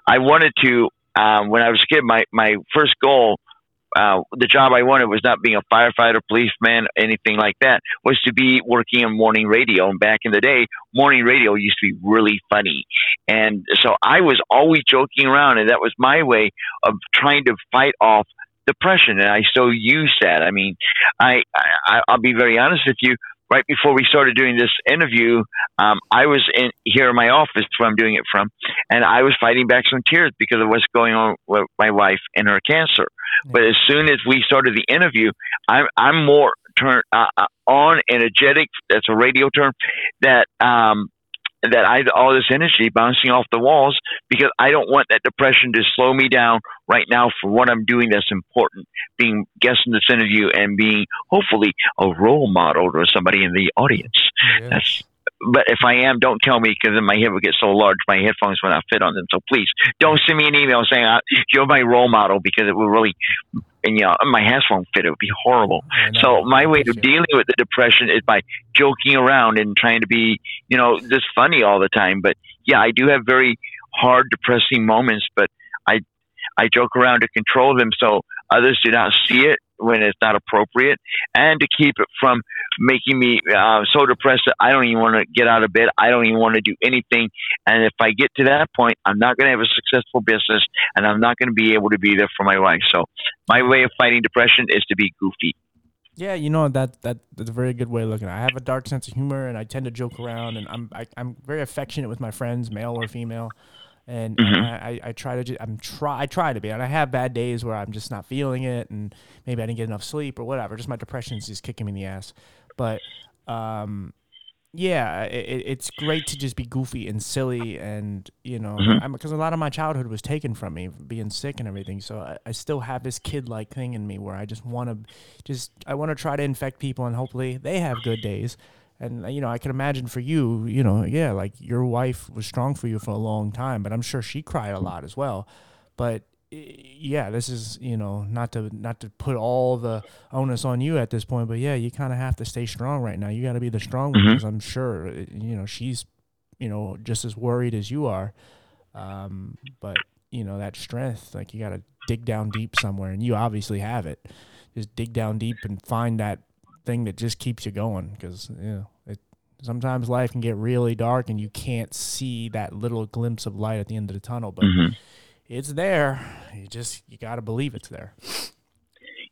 Speaker 2: I wanted to, um, when I was a kid, my, my first goal uh, the job I wanted was not being a firefighter, policeman, anything like that. Was to be working in morning radio. And back in the day, morning radio used to be really funny, and so I was always joking around, and that was my way of trying to fight off depression, and I still use that. I mean, I, I I'll be very honest with you right before we started doing this interview, um, I was in here in my office where I'm doing it from, and I was fighting back some tears because of what's going on with my wife and her cancer. But as soon as we started the interview, I'm I'm more turned uh, uh, on energetic. That's a radio term. That um, that I have all this energy bouncing off the walls because I don't want that depression to slow me down right now for what I'm doing that's important, being guest in this interview and being hopefully a role model or somebody in the audience. Yes. That's but if I am, don't tell me because then my head will get so large, my headphones will not fit on them. So please don't send me an email saying uh, you're my role model because it will really, and you know, my hands won't fit. It would be horrible. So my way of dealing with the depression is by joking around and trying to be, you know, just funny all the time. But yeah, I do have very hard, depressing moments, but I, I joke around to control them so others do not see it when it's not appropriate, and to keep it from making me uh, so depressed that I don't even want to get out of bed. I don't even want to do anything. And if I get to that point, I'm not going to have a successful business, and I'm not going to be able to be there for my wife. So my way of fighting depression is to be goofy.
Speaker 1: Yeah, you know that that that's a very good way of looking at it. I have a dark sense of humor, and I tend to joke around, and I'm I, am i am very affectionate with my friends, male or female and mm-hmm. I, I try to just, I'm try I try to be and I have bad days where I'm just not feeling it and maybe I didn't get enough sleep or whatever just my depression's just kicking me in the ass but um yeah it, it's great to just be goofy and silly and you know because mm-hmm. a lot of my childhood was taken from me being sick and everything so I, I still have this kid like thing in me where I just want to just I want to try to infect people and hopefully they have good days and uh, you know i can imagine for you you know yeah like your wife was strong for you for a long time but i'm sure she cried a lot as well. But yeah this is you know not to not to put all the onus on you at this point but yeah you kind of have to stay strong right now. You got to be the strong one because mm-hmm. i'm sure uh, you know she's you know just as worried as you are. Um, but you know that strength like you got to dig down deep somewhere and you obviously have it. Just dig down deep and find that thing that just keeps you going because you know it sometimes life can get really dark and you can't see that little glimpse of light at the end of the tunnel but mm-hmm. it's there you just you got to believe it's there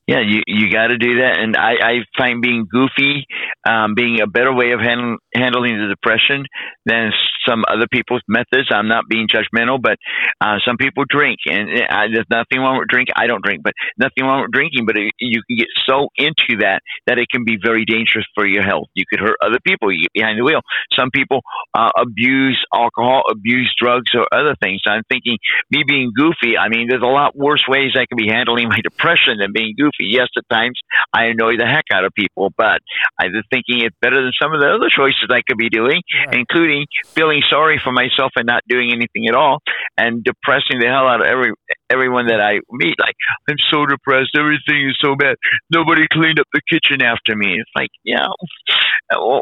Speaker 2: yeah, you you got to do that, and I, I find being goofy um, being a better way of handling handling the depression than some other people's methods. I'm not being judgmental, but uh, some people drink, and I, there's nothing wrong with drinking. I don't drink, but nothing wrong with drinking. But it, you can get so into that that it can be very dangerous for your health. You could hurt other people. You get behind the wheel. Some people uh, abuse alcohol, abuse drugs, or other things. I'm thinking me being goofy. I mean, there's a lot worse ways I can be handling my *laughs* depression than being goofy. Yes, at times I annoy the heck out of people, but I'm thinking it's better than some of the other *laughs* choices I could be doing, right. including feeling sorry for myself and not doing anything at all, and depressing the hell out of every everyone that I meet. Like I'm so depressed, everything is so bad. Nobody cleaned up the kitchen after me. It's like, yeah,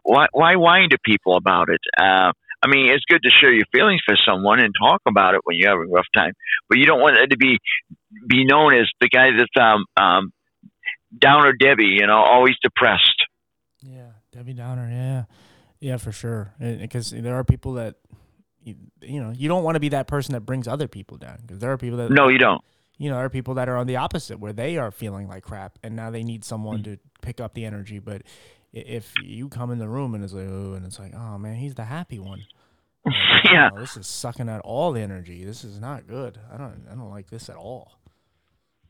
Speaker 2: why why whine to people about it? Uh, I mean, it's good to share your feelings for someone and talk about it when you're having a rough time, but you don't want it to be be known as the guy that's um, um, Downer Debbie, you know, always depressed.
Speaker 1: Yeah, Debbie Downer. Yeah, yeah, for sure. Because there are people that you, you know you don't want to be that person that brings other people down. Because there are people that
Speaker 2: no, you don't.
Speaker 1: You know, there are people that are on the opposite where they are feeling like crap, and now they need someone mm-hmm. to pick up the energy. But if you come in the room and it's like, oh, and it's like, oh man, he's the happy one. *laughs* Like, yeah, oh, this is sucking out all the energy. This is not good. I don't, I don't like this at all.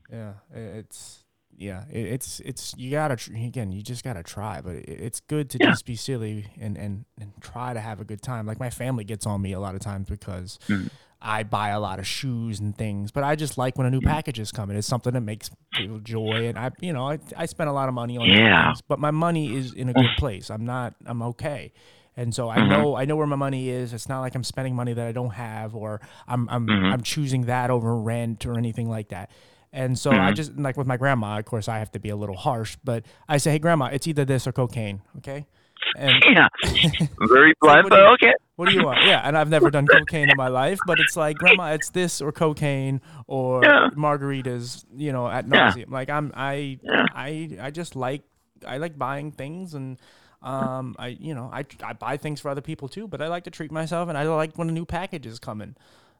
Speaker 1: Yeah, it's yeah, it, it's it's you gotta tr- again, you just gotta try, but it, it's good to yeah. just be silly and and and try to have a good time. Like my family gets on me a lot of times because. Mm. I buy a lot of shoes and things, but I just like when a new package is coming. It's something that makes people joy, and I, you know, I, I spend a lot of money on yeah. things, but my money is in a good place. I'm not, I'm okay, and so I mm-hmm. know, I know where my money is. It's not like I'm spending money that I don't have, or I'm, I'm, mm-hmm. I'm choosing that over rent or anything like that. And so mm-hmm. I just like with my grandma, of course, I have to be a little harsh, but I say, "Hey, grandma, it's either this or cocaine." Okay. And *laughs*
Speaker 2: yeah, *laughs* very blunt,
Speaker 1: what
Speaker 2: but
Speaker 1: you-
Speaker 2: okay.
Speaker 1: what do you want? Yeah, and I've never done cocaine in my life, but it's like, grandma, it's this or cocaine or
Speaker 2: Yeah.
Speaker 1: margaritas, you know, at
Speaker 2: Yeah.
Speaker 1: nauseam. Like I'm, I,
Speaker 2: Yeah.
Speaker 1: I, I just like, I like buying things and. Um, I you know I, I buy things for other people too, but I like to treat myself, and I like when a new package is coming.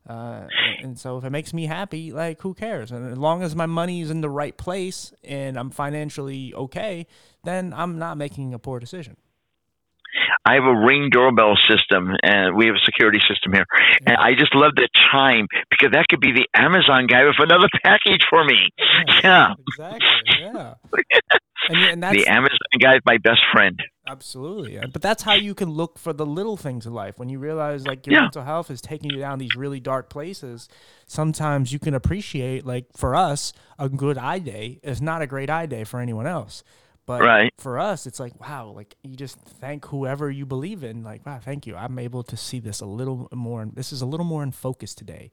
Speaker 1: Uh, and- so if it makes me happy, like who cares? And as long as my money is in the right place and I'm financially okay, then I'm not making a poor decision.
Speaker 2: I have a ring doorbell system, and we have a security system here. And I just love the chime because that could be the Amazon guy with another *laughs* package for me. Yeah.
Speaker 1: exactly. Yeah, *laughs* and, and that's
Speaker 2: The Amazon guy is my best friend.
Speaker 1: Absolutely. But that's how you can look for the little things in life. When you realize like your
Speaker 2: Yeah.
Speaker 1: mental health is taking you down these really dark places, sometimes you can appreciate like for us, a good eye day is not a great eye day for anyone else. But
Speaker 2: Right.
Speaker 1: for us, it's like, wow, like you just thank whoever you believe in. Like, wow, thank you. I'm able to see this a little more. This is a little more in focus today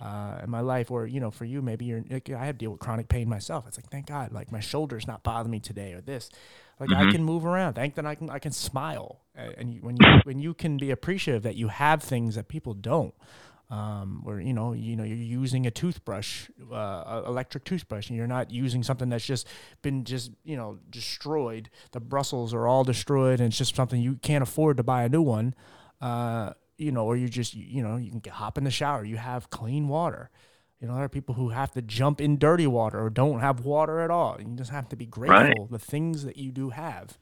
Speaker 1: uh, in my life. Or, you know, for you, maybe you're, like, I have to deal with chronic pain myself. It's like, thank God, like my shoulder's not bothering me today or this. Like I can move around. Thank that I can I can smile. And you, when you *laughs* when you can be appreciative that you have things that people don't, um, where you know you know you're using a toothbrush, uh, electric toothbrush, and you're not using something that's just been just you know destroyed. The bristles are all destroyed, and it's just something you can't afford to buy a new one. Uh, you know, or you just you know you can hop in the shower. You have clean water. You know, there are people who have to jump in dirty water or don't have water at all. You just have to be grateful the things that you do have.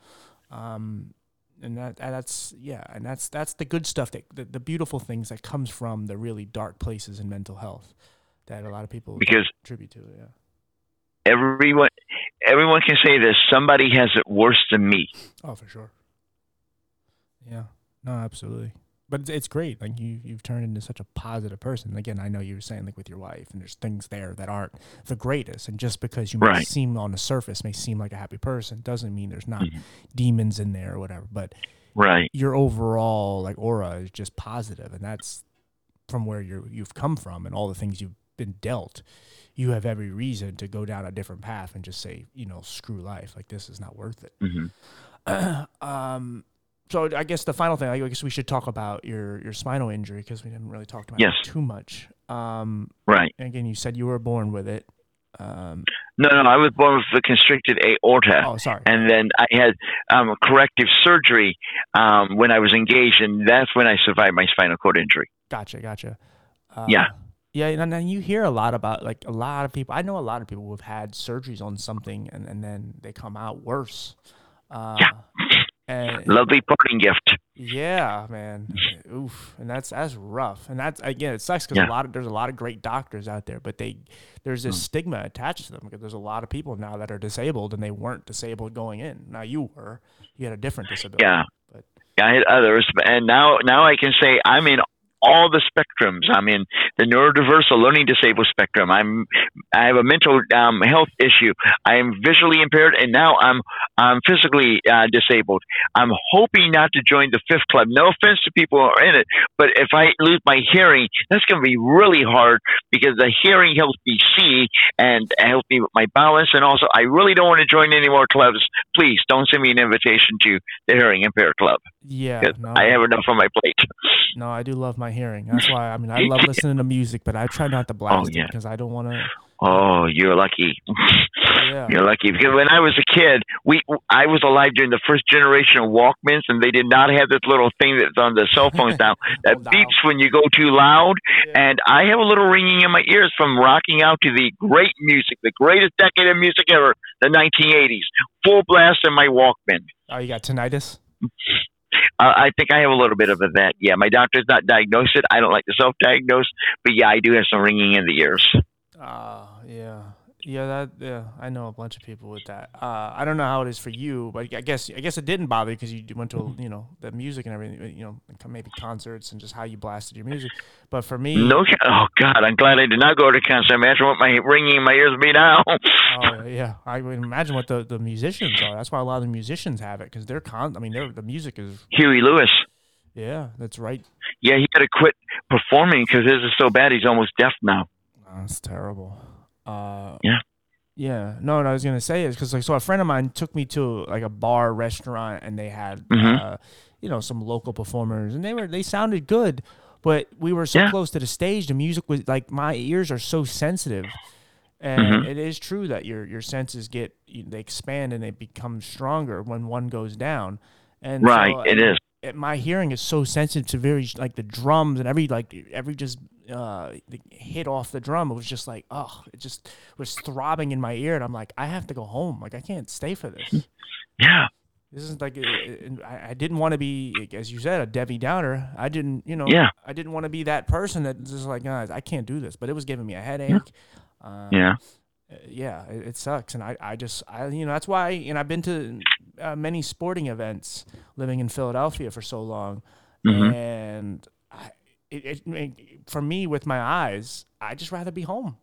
Speaker 1: Um, and that that's yeah, and that's that's the good stuff that the, the beautiful things that comes from the really dark places in mental health that a lot of people
Speaker 2: Because-
Speaker 1: attribute to. Yeah.
Speaker 2: Everyone, everyone can say this. Somebody has it worse than me.
Speaker 1: Oh, for sure. Yeah. No, absolutely. But it's, it's great. Like you, you've turned into such a positive person. Again, I know you were saying like with your wife, and there's things there that aren't the greatest. And just because you may seem on the surface may seem like a happy person, doesn't mean there's not
Speaker 2: Mhm.
Speaker 1: demons in there or whatever. But
Speaker 2: Right.
Speaker 1: your overall like aura is just positive, and that's from where you you've come from and all the things you've been dealt. You have every reason to go down a different path and just say, you know, screw life. Like this is not worth it
Speaker 2: hmm *clears throat*
Speaker 1: um, so I guess the final thing, I guess we should talk about your your spinal injury because we didn't really talk about
Speaker 2: Yes.
Speaker 1: it too much. Um,
Speaker 2: Right.
Speaker 1: and again, you said you were born with it. Um,
Speaker 2: No, no, I was born with a constricted aorta.
Speaker 1: oh, sorry.
Speaker 2: and then I had um, corrective surgery um, when I was engaged, and that's when I survived my spinal cord injury.
Speaker 1: Gotcha, gotcha. Uh,
Speaker 2: Yeah.
Speaker 1: Yeah, and then you hear a lot about like a lot of people. I know a lot of people who've had surgeries on something and, and then they come out worse. Uh,
Speaker 2: Yeah.
Speaker 1: And
Speaker 2: Lovely parting gift.
Speaker 1: Yeah, man. Oof, and that's that's rough. And that's again, it sucks because
Speaker 2: Yeah.
Speaker 1: a lot of there's a lot of great doctors out there, but they there's this
Speaker 2: Mm.
Speaker 1: stigma attached to them because there's a lot of people now that are disabled and they weren't disabled going in. Now you were, you had a different disability.
Speaker 2: Yeah.
Speaker 1: but
Speaker 2: I had others, and now now I can say I'm in all the spectrums. I'm in the neurodiverse or learning disabled spectrum. I'm I have a mental um, health issue. I am visually impaired, and now I'm I'm physically uh, disabled. I'm hoping not to join the fifth club. No offense to people who are in it, but if I lose my hearing, that's going to be really hard because the hearing helps me see and helps me with my balance. And also, I really don't want to join any more clubs. Please don't send me an invitation to the hearing impaired club.
Speaker 1: Yeah, no,
Speaker 2: I have enough on my plate.
Speaker 1: no, I do love my hearing. That's why I mean I love listening to music, but I try not to oh, blast it
Speaker 2: yeah.
Speaker 1: because I don't want to.
Speaker 2: Oh, you're lucky.
Speaker 1: Yeah.
Speaker 2: You're lucky because when I was a kid, we I was alive during the first generation of Walkmans, and they did not have this little thing that's on the cell phones now *laughs* that
Speaker 1: Oh,
Speaker 2: beeps when you go too loud.
Speaker 1: Yeah.
Speaker 2: And I have a little ringing in my ears from rocking out to the great music, the greatest decade of music ever, the 1980s. Full blast in my Walkman.
Speaker 1: Oh, you got tinnitus?
Speaker 2: Uh, I think I have a little bit of that. Yeah, my doctor's not diagnosed it. I don't like to self-diagnose, but yeah, I do have some ringing in the ears.
Speaker 1: Uh, yeah. Yeah, that yeah, I know a bunch of people with that. Uh, I don't know how it is for you, but I guess I guess it didn't bother you because you went to you know the music and everything, you know, maybe concerts and just how you blasted your music. But for me,
Speaker 2: No, oh God, I'm glad I did not go to concert. Imagine what my ringing in my ears would be now. *laughs*
Speaker 1: oh yeah, I would imagine what the, the musicians are. That's why a lot of the musicians have it because they're con. I mean, they're the music is
Speaker 2: Huey Lewis.
Speaker 1: yeah, that's right.
Speaker 2: Yeah, he had to quit performing because his is so bad. He's almost deaf now.
Speaker 1: Oh, that's terrible. Uh,
Speaker 2: Yeah.
Speaker 1: Yeah, no, what I was gonna say is because like so a friend of mine took me to like a bar restaurant and they had
Speaker 2: Mhm.
Speaker 1: uh, you know some local performers and they were they sounded good, but we were so
Speaker 2: Yeah.
Speaker 1: close to the stage. The music was like my ears are so sensitive, and
Speaker 2: Mhm.
Speaker 1: it is true that your your senses get they expand and they become stronger when one goes down. And
Speaker 2: Right,
Speaker 1: so,
Speaker 2: it is.
Speaker 1: it- my hearing is so sensitive to very like the drums and every like every just uh hit off the drum it was just like oh it just was throbbing in my ear and i'm like i have to go home like i can't stay for this *laughs*
Speaker 2: Yeah.
Speaker 1: this is like uh, uh, I, I didn't want to be as you said a debbie downer i didn't you know
Speaker 2: Yeah.
Speaker 1: i didn't want to be that person that just like "Nah, i can't do this but it was giving me a headache um,
Speaker 2: Yeah.
Speaker 1: uh, yeah, it, it sucks, and I, I just, I, you know, that's why, and I've been to uh, many sporting events living in Philadelphia for so long,
Speaker 2: Mhm.
Speaker 1: and I, it, it, it, for me with my eyes, I just rather be home.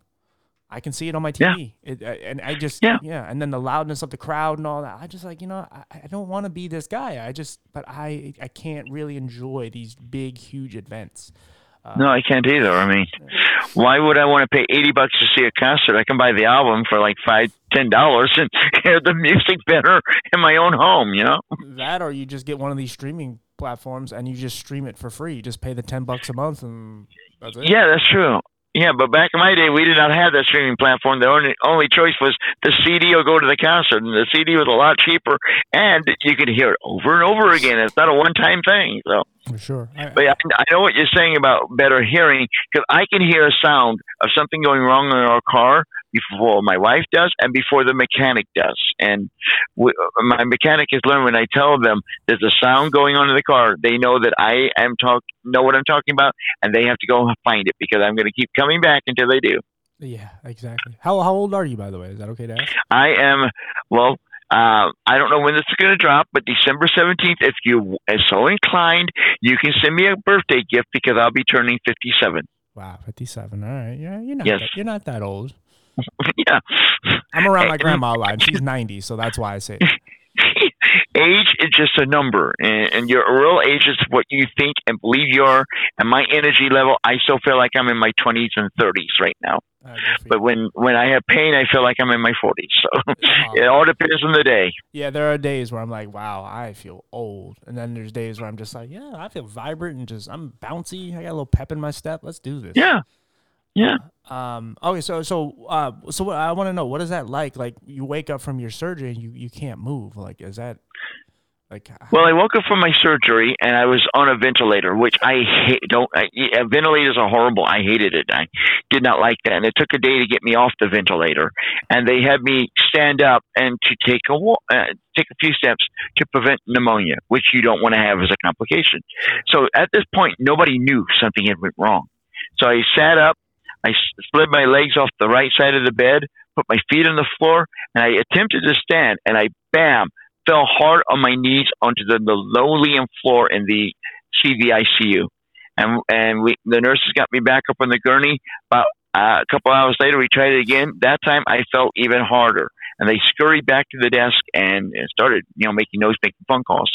Speaker 1: I can see it on my
Speaker 2: Yeah.
Speaker 1: TV, it, uh, and I just,
Speaker 2: Yeah.
Speaker 1: yeah, and then the loudness of the crowd and all that. I just like, you know, I, I don't want to be this guy. I just, but I, I can't really enjoy these big, huge events. Uh,
Speaker 2: No, I can't either. I mean, why would I want to pay eighty bucks to see a concert? I can buy the album for like five, ten dollars and *laughs* hear the music better in my own home. You know?
Speaker 1: That or you just get one of these streaming platforms and you just stream it for free. You just pay the ten bucks a month and that's it.
Speaker 2: Yeah, that's true. Yeah, but back in my day, we did not have that streaming platform. The only only choice was the CD or go to the concert, and the CD was a lot cheaper, and you could hear it over and over again. It's not a one time thing. So,
Speaker 1: for sure. I,
Speaker 2: but I, I know what you're saying about better hearing because I can hear a sound of something going wrong in our car before my wife does and before the mechanic does. And we, my mechanic has learned when I tell them there's a sound going on in the car, they know that I am talk know what I'm talking about, and they have to go find it because I'm going to keep coming back until they do.
Speaker 1: yeah, exactly. How how old are you by the way? Is that okay to ask?
Speaker 2: I am well. Uh, I don't know when this is going to drop, but December 17th, if you are so inclined, you can send me a birthday gift because I'll be turning 57.
Speaker 1: Wow, fifty seven. All right. Yeah, you're not
Speaker 2: Yes.
Speaker 1: that, you're not that old. *laughs*
Speaker 2: yeah.
Speaker 1: I'm around my grandma a lot. She's ninety, so that's why I say it. *laughs*
Speaker 2: age is just a number, and, and your real age is what you think and believe you are. And my energy level, I still feel like I'm in my 20s and 30s right now.
Speaker 1: Uh,
Speaker 2: But when when I have pain, I feel like I'm in my 40s. So
Speaker 1: Aw. *laughs*
Speaker 2: it all depends on the day.
Speaker 1: Yeah, there are days where I'm like, wow, I feel old, and then there's days where I'm just like, yeah, I feel vibrant and just I'm bouncy. I got a little pep in my step. Let's do this.
Speaker 2: Yeah, yeah.
Speaker 1: Um. Okay. So so uh. So what, I want to know what is that like? Like you wake up from your surgery and you you can't move. Like is that like
Speaker 2: Well, I woke up from my surgery and I was on a ventilator, which I hate. Don't I, ventilators are horrible. I hated it. I did not like that, and it took a day to get me off the ventilator. And they had me stand up and to take a wa- uh, take a few steps to prevent pneumonia, which you don't want to have as a complication. So at this point, nobody knew something had went wrong. So I sat up, I slid my legs off the right side of the bed, put my feet on the floor, and I attempted to stand, and I bam fell hard on my knees onto the, linoleum floor in the CVICU. And and we the nurses got me back up on the gurney. About uh, a couple hours later, we tried it again. That time, I felt even harder. And they scurried back to the desk and, started, you know, making noise, making phone calls.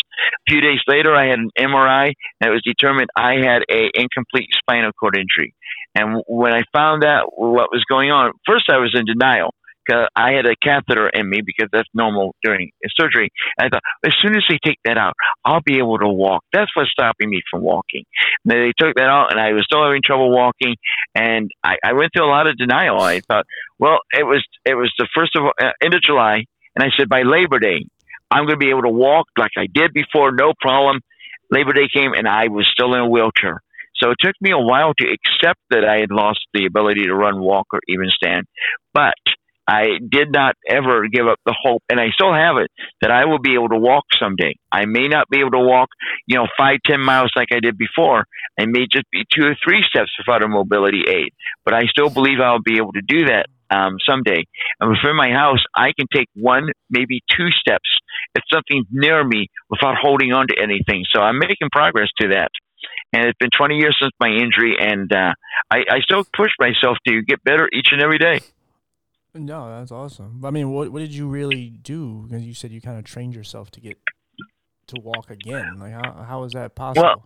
Speaker 2: A few days later, I had an MRI, and it was determined I had a incomplete spinal cord injury. And when I found out what was going on, first I was in denial because I had a catheter in me because that's normal during surgery. And I thought, as soon as they take that out, I'll be able to walk. That's what's stopping me from walking. And they took that out, and I was still having trouble walking. And I, I went through a lot of denial. I thought, well, it was it was the first of uh, end of July, and I said by Labor Day, I'm going to be able to walk like I did before, no problem. Labor Day came, and I was still in a wheelchair. So it took me a while to accept that I had lost the ability to run, walk, or even stand. But I did not ever give up the hope, and I still have it that I will be able to walk someday. I may not be able to walk, you know, five, ten miles like I did before. I may just be two or three steps without a mobility aid, but I still believe I'll be able to do that um, someday. And within my house, I can take one, maybe two steps if something's near me without holding on to anything. So I'm making progress to that. And it's been 20 years since my injury, and uh, I, I still push myself to get better each and every day.
Speaker 1: No, that's awesome. I mean, what what did you really do? Because you said you kind of trained yourself to get to walk again. Like how how is that possible?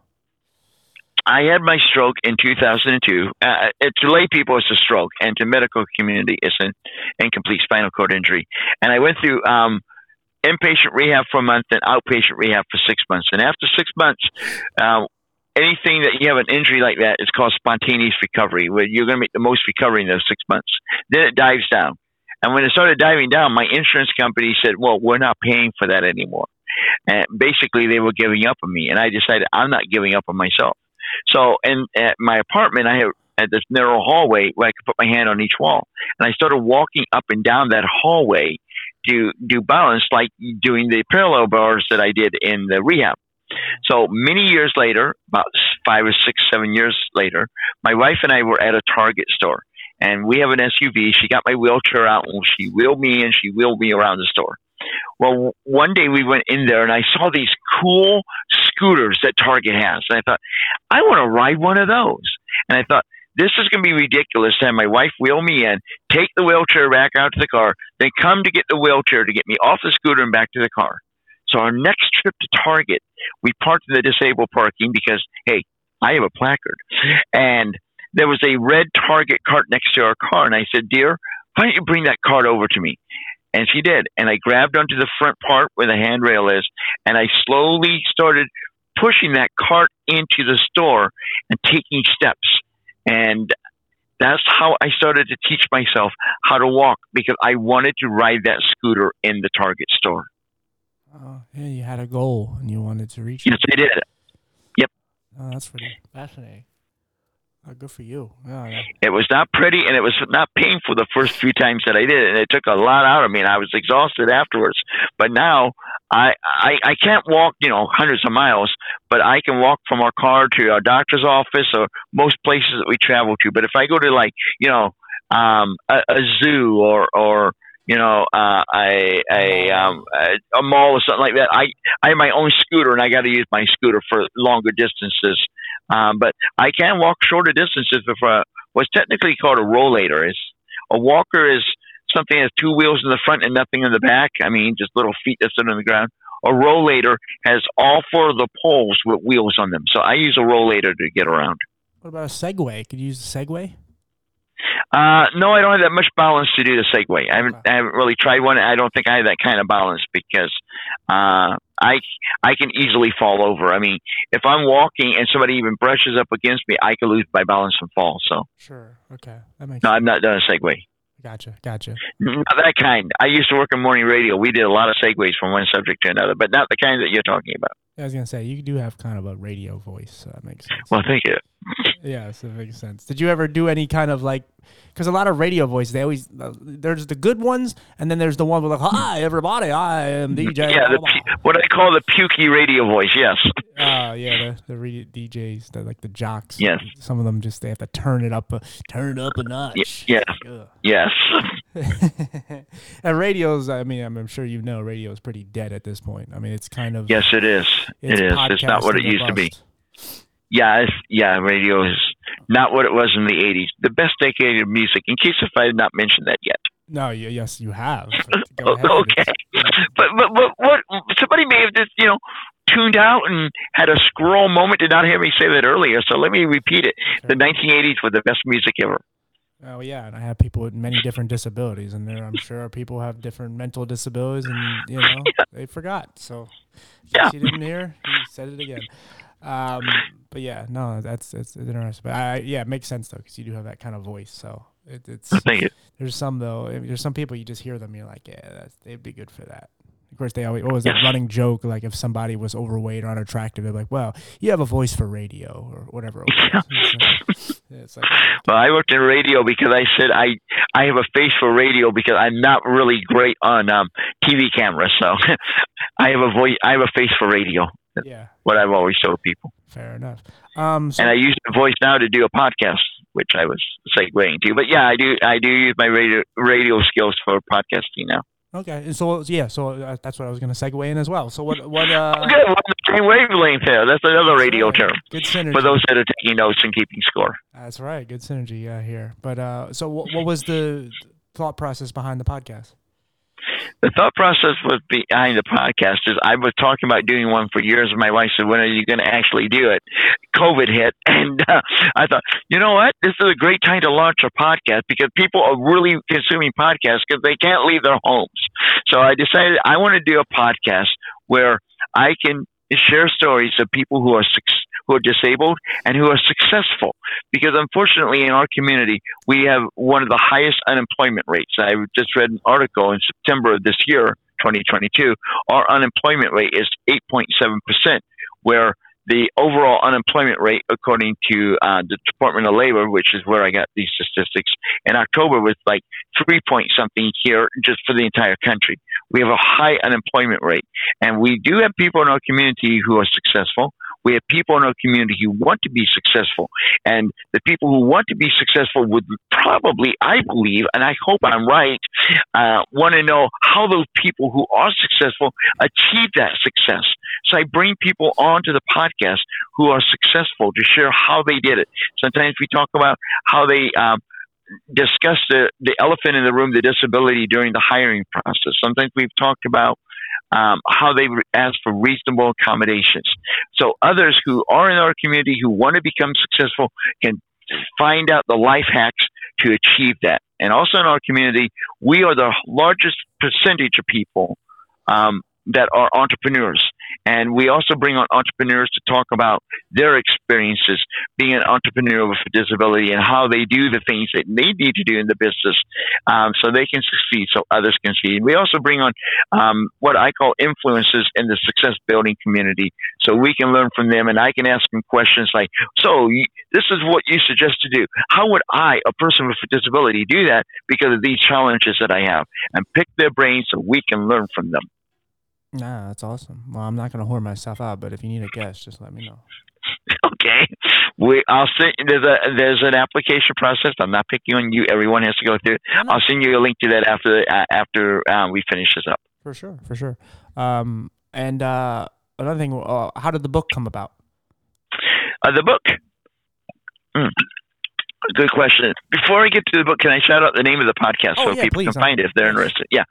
Speaker 2: I had my stroke in 2002. Uh, to lay people, it's a stroke, and to medical community, it's an incomplete spinal cord injury. And I went through um, inpatient rehab for a month and outpatient rehab for six months. And after six months, uh, anything that you have an injury like that is called spontaneous recovery, where you're going to make the most recovery in those six months. Then it dives down. And when it started diving down, my insurance company said, well, we're not paying for that anymore. And basically, they were giving up on me. And I decided I'm not giving up on myself. So, in at my apartment, I have at this narrow hallway where I could put my hand on each wall. And I started walking up and down that hallway to do balance, like doing the parallel bars that I did in the rehab. So many years later, about five or six, seven years later, my wife and I were at a Target store and we have an SUV. She got my wheelchair out and she wheeled me and she wheeled me around the store. Well, one day we went in there and I saw these cool scooters that Target has. And I thought, I want to ride one of those. And I thought, this is going to be ridiculous to have my wife wheel me in, take the wheelchair back out to the car, then come to get the wheelchair to get me off the scooter and back to the car. So our next trip to Target, we parked in the disabled parking because, hey, I have a placard. And there was a red Target cart next to our car. And I said, Dear, why don't you bring that cart over to me? And she did. And I grabbed onto the front part where the handrail is, and I slowly started pushing that cart into the store and taking steps. And that's how I started to teach myself how to walk because I wanted to ride that scooter in the Target store.
Speaker 1: Oh, yeah, you had a goal and you wanted to reach
Speaker 2: yes, it. Yes, I did. Yep.
Speaker 1: Oh, that's pretty fascinating. Oh, good for you. Yeah, yeah.
Speaker 2: It was not pretty and it was not painful the first few times that I did it. And it took a lot out of me and I was exhausted afterwards. But now I, I, I can't walk, you know, hundreds of miles, but I can walk from our car to our doctor's office or most places that we travel to. But if I go to like, you know, um, a, a zoo or, or, you know, uh, a a um, a mall or something like that. I I have my own scooter and I got to use my scooter for longer distances. Um, but I can walk shorter distances with uh, what's technically called a rollator. Is a walker is something that has two wheels in the front and nothing in the back. I mean, just little feet that sit on the ground. A rollator has all four of the poles with wheels on them. So I use a rollator to get around.
Speaker 1: What about a Segway? Could you use a Segway?
Speaker 2: Uh, no, I don't have that much balance to do the Segway. I haven't, I haven't really tried one. I don't think I have that kind of balance because uh, I I can easily fall over. I mean, if I'm walking and somebody even brushes up against me, I could lose my balance and fall. So
Speaker 1: sure, okay, that makes.
Speaker 2: No,
Speaker 1: sense.
Speaker 2: I've not done a Segway.
Speaker 1: Gotcha, gotcha.
Speaker 2: Not that kind. I used to work in morning radio. We did a lot of segues from one subject to another, but not the kind that you're talking about.
Speaker 1: I was gonna say you do have kind of a radio voice, so that makes sense.
Speaker 2: Well, thank you.
Speaker 1: Yeah, so it makes sense. Did you ever do any kind of like? Because a lot of radio voices, they always uh, there's the good ones, and then there's the one with like, "Hi, everybody, I am DJ."
Speaker 2: Yeah, the, what I call the pukey radio voice. Yes.
Speaker 1: Oh uh, yeah, the, the DJs, the like the jocks.
Speaker 2: Yes.
Speaker 1: Some of them just they have to turn it up, a, turn it up a notch.
Speaker 2: Y- yes.
Speaker 1: Yes. *laughs* and radio's, I mean, I'm, I'm sure you know, radio is pretty dead at this point. I mean, it's kind of.
Speaker 2: Yes, it is. It is. It's not what it used to be. Yeah, yeah, radio is not what it was in the 80s. The best decade of music, in case if I had not mentioned that yet.
Speaker 1: No, yes, you have. *laughs*
Speaker 2: okay. But, but, but what, somebody may have just, you know, tuned out and had a scroll moment, did not hear me say that earlier. So let me repeat it. The 1980s were the best music ever.
Speaker 1: Oh yeah, and I have people with many different disabilities, and there I'm sure people have different mental disabilities, and you know *laughs* they forgot. So
Speaker 2: yeah.
Speaker 1: you didn't hear, he said it again. Um, but yeah, no, that's it's, interesting. But I, yeah, it makes sense though because you do have that kind of voice. So it, it's
Speaker 2: Thank you.
Speaker 1: there's some though. There's some people you just hear them, you're like, yeah, that's, they'd be good for that. Of course, they always what was that running joke? Like if somebody was overweight or unattractive, they're like, "Well, you have a voice for radio or whatever."
Speaker 2: it's, *laughs* *laughs* it's like, well, I worked in radio because I said I I have a face for radio because I'm not really great on um, TV cameras, so *laughs* I have a voice. I have a face for radio. That's
Speaker 1: yeah,
Speaker 2: what I've always told people.
Speaker 1: Fair enough. Um,
Speaker 2: so and I use the voice now to do a podcast, which I was segueing to. But yeah, I do I do use my radio radio skills for podcasting now.
Speaker 1: Okay, and so yeah, so uh, that's what I was going to segue in as well. So what? What? *laughs* Uh,
Speaker 2: good. Same wavelength there. That's another radio term.
Speaker 1: Good synergy
Speaker 2: for those that are taking notes and keeping score.
Speaker 1: That's right. Good synergy uh, here. But uh, so what, what was the thought process behind the podcast?
Speaker 2: the thought process was behind the podcast is I was talking about doing one for years, and my wife said, "When are you going to actually do it?" COVID hit, *laughs* and uh, I thought, you know what, this is a great time to launch a podcast because people are really consuming podcasts because they can't leave their homes. So I decided I want to do a podcast where I can share stories of people who are who are disabled and who are successful. Because unfortunately, in our community, we have one of the highest unemployment rates. I just read an article in September of this year, 2022. Our unemployment rate is 8.7 percent, where the overall unemployment rate, according to uh, the Department of Labor, which is where I got these statistics, in October was like three point something here just for the entire country. We have a high unemployment rate, and we do have people in our community who are successful. We have people in our community who want to be successful. And the people who want to be successful would probably, I believe, and I hope I'm right, uh, want to know how those people who are successful achieve that success. So I bring people onto the podcast who are successful to share how they did it. Sometimes we talk about how they, um, discuss the, the elephant in the room, the disability during the hiring process. Sometimes we've talked about um, how they ask for reasonable accommodations. So others who are in our community who want to become successful can find out the life hacks to achieve that. And also in our community, we are the largest percentage of people um, that are entrepreneurs. And we also bring on entrepreneurs to talk about their experiences being an entrepreneur with a disability and how they do the things that they need to do in the business um, so they can succeed, so others can succeed. We also bring on um, what I call influences in the success building community so we can learn from them and I can ask them questions like, so this is what you suggest to do. How would I, a person with a disability, do that because of these challenges that I have? And pick their brains so we can learn from them.
Speaker 1: Nah, that's awesome. Well, I'm not gonna whore myself out, but if you need a guest, just let me know. *laughs*
Speaker 2: Okay, we I'll send there's a there's an application process. I'm not picking on you. Everyone has to go through. I'll send you a link to that after uh, after um, we finish this up.
Speaker 1: For sure, for sure. Um, and uh, another thing, uh, how did the book come about?
Speaker 2: Uh, the book. Mm. Good question. Before I get to the book, can I shout out the name of the podcast
Speaker 1: oh,
Speaker 2: so
Speaker 1: yeah,
Speaker 2: people
Speaker 1: please,
Speaker 2: can find it if they're interested? Yeah,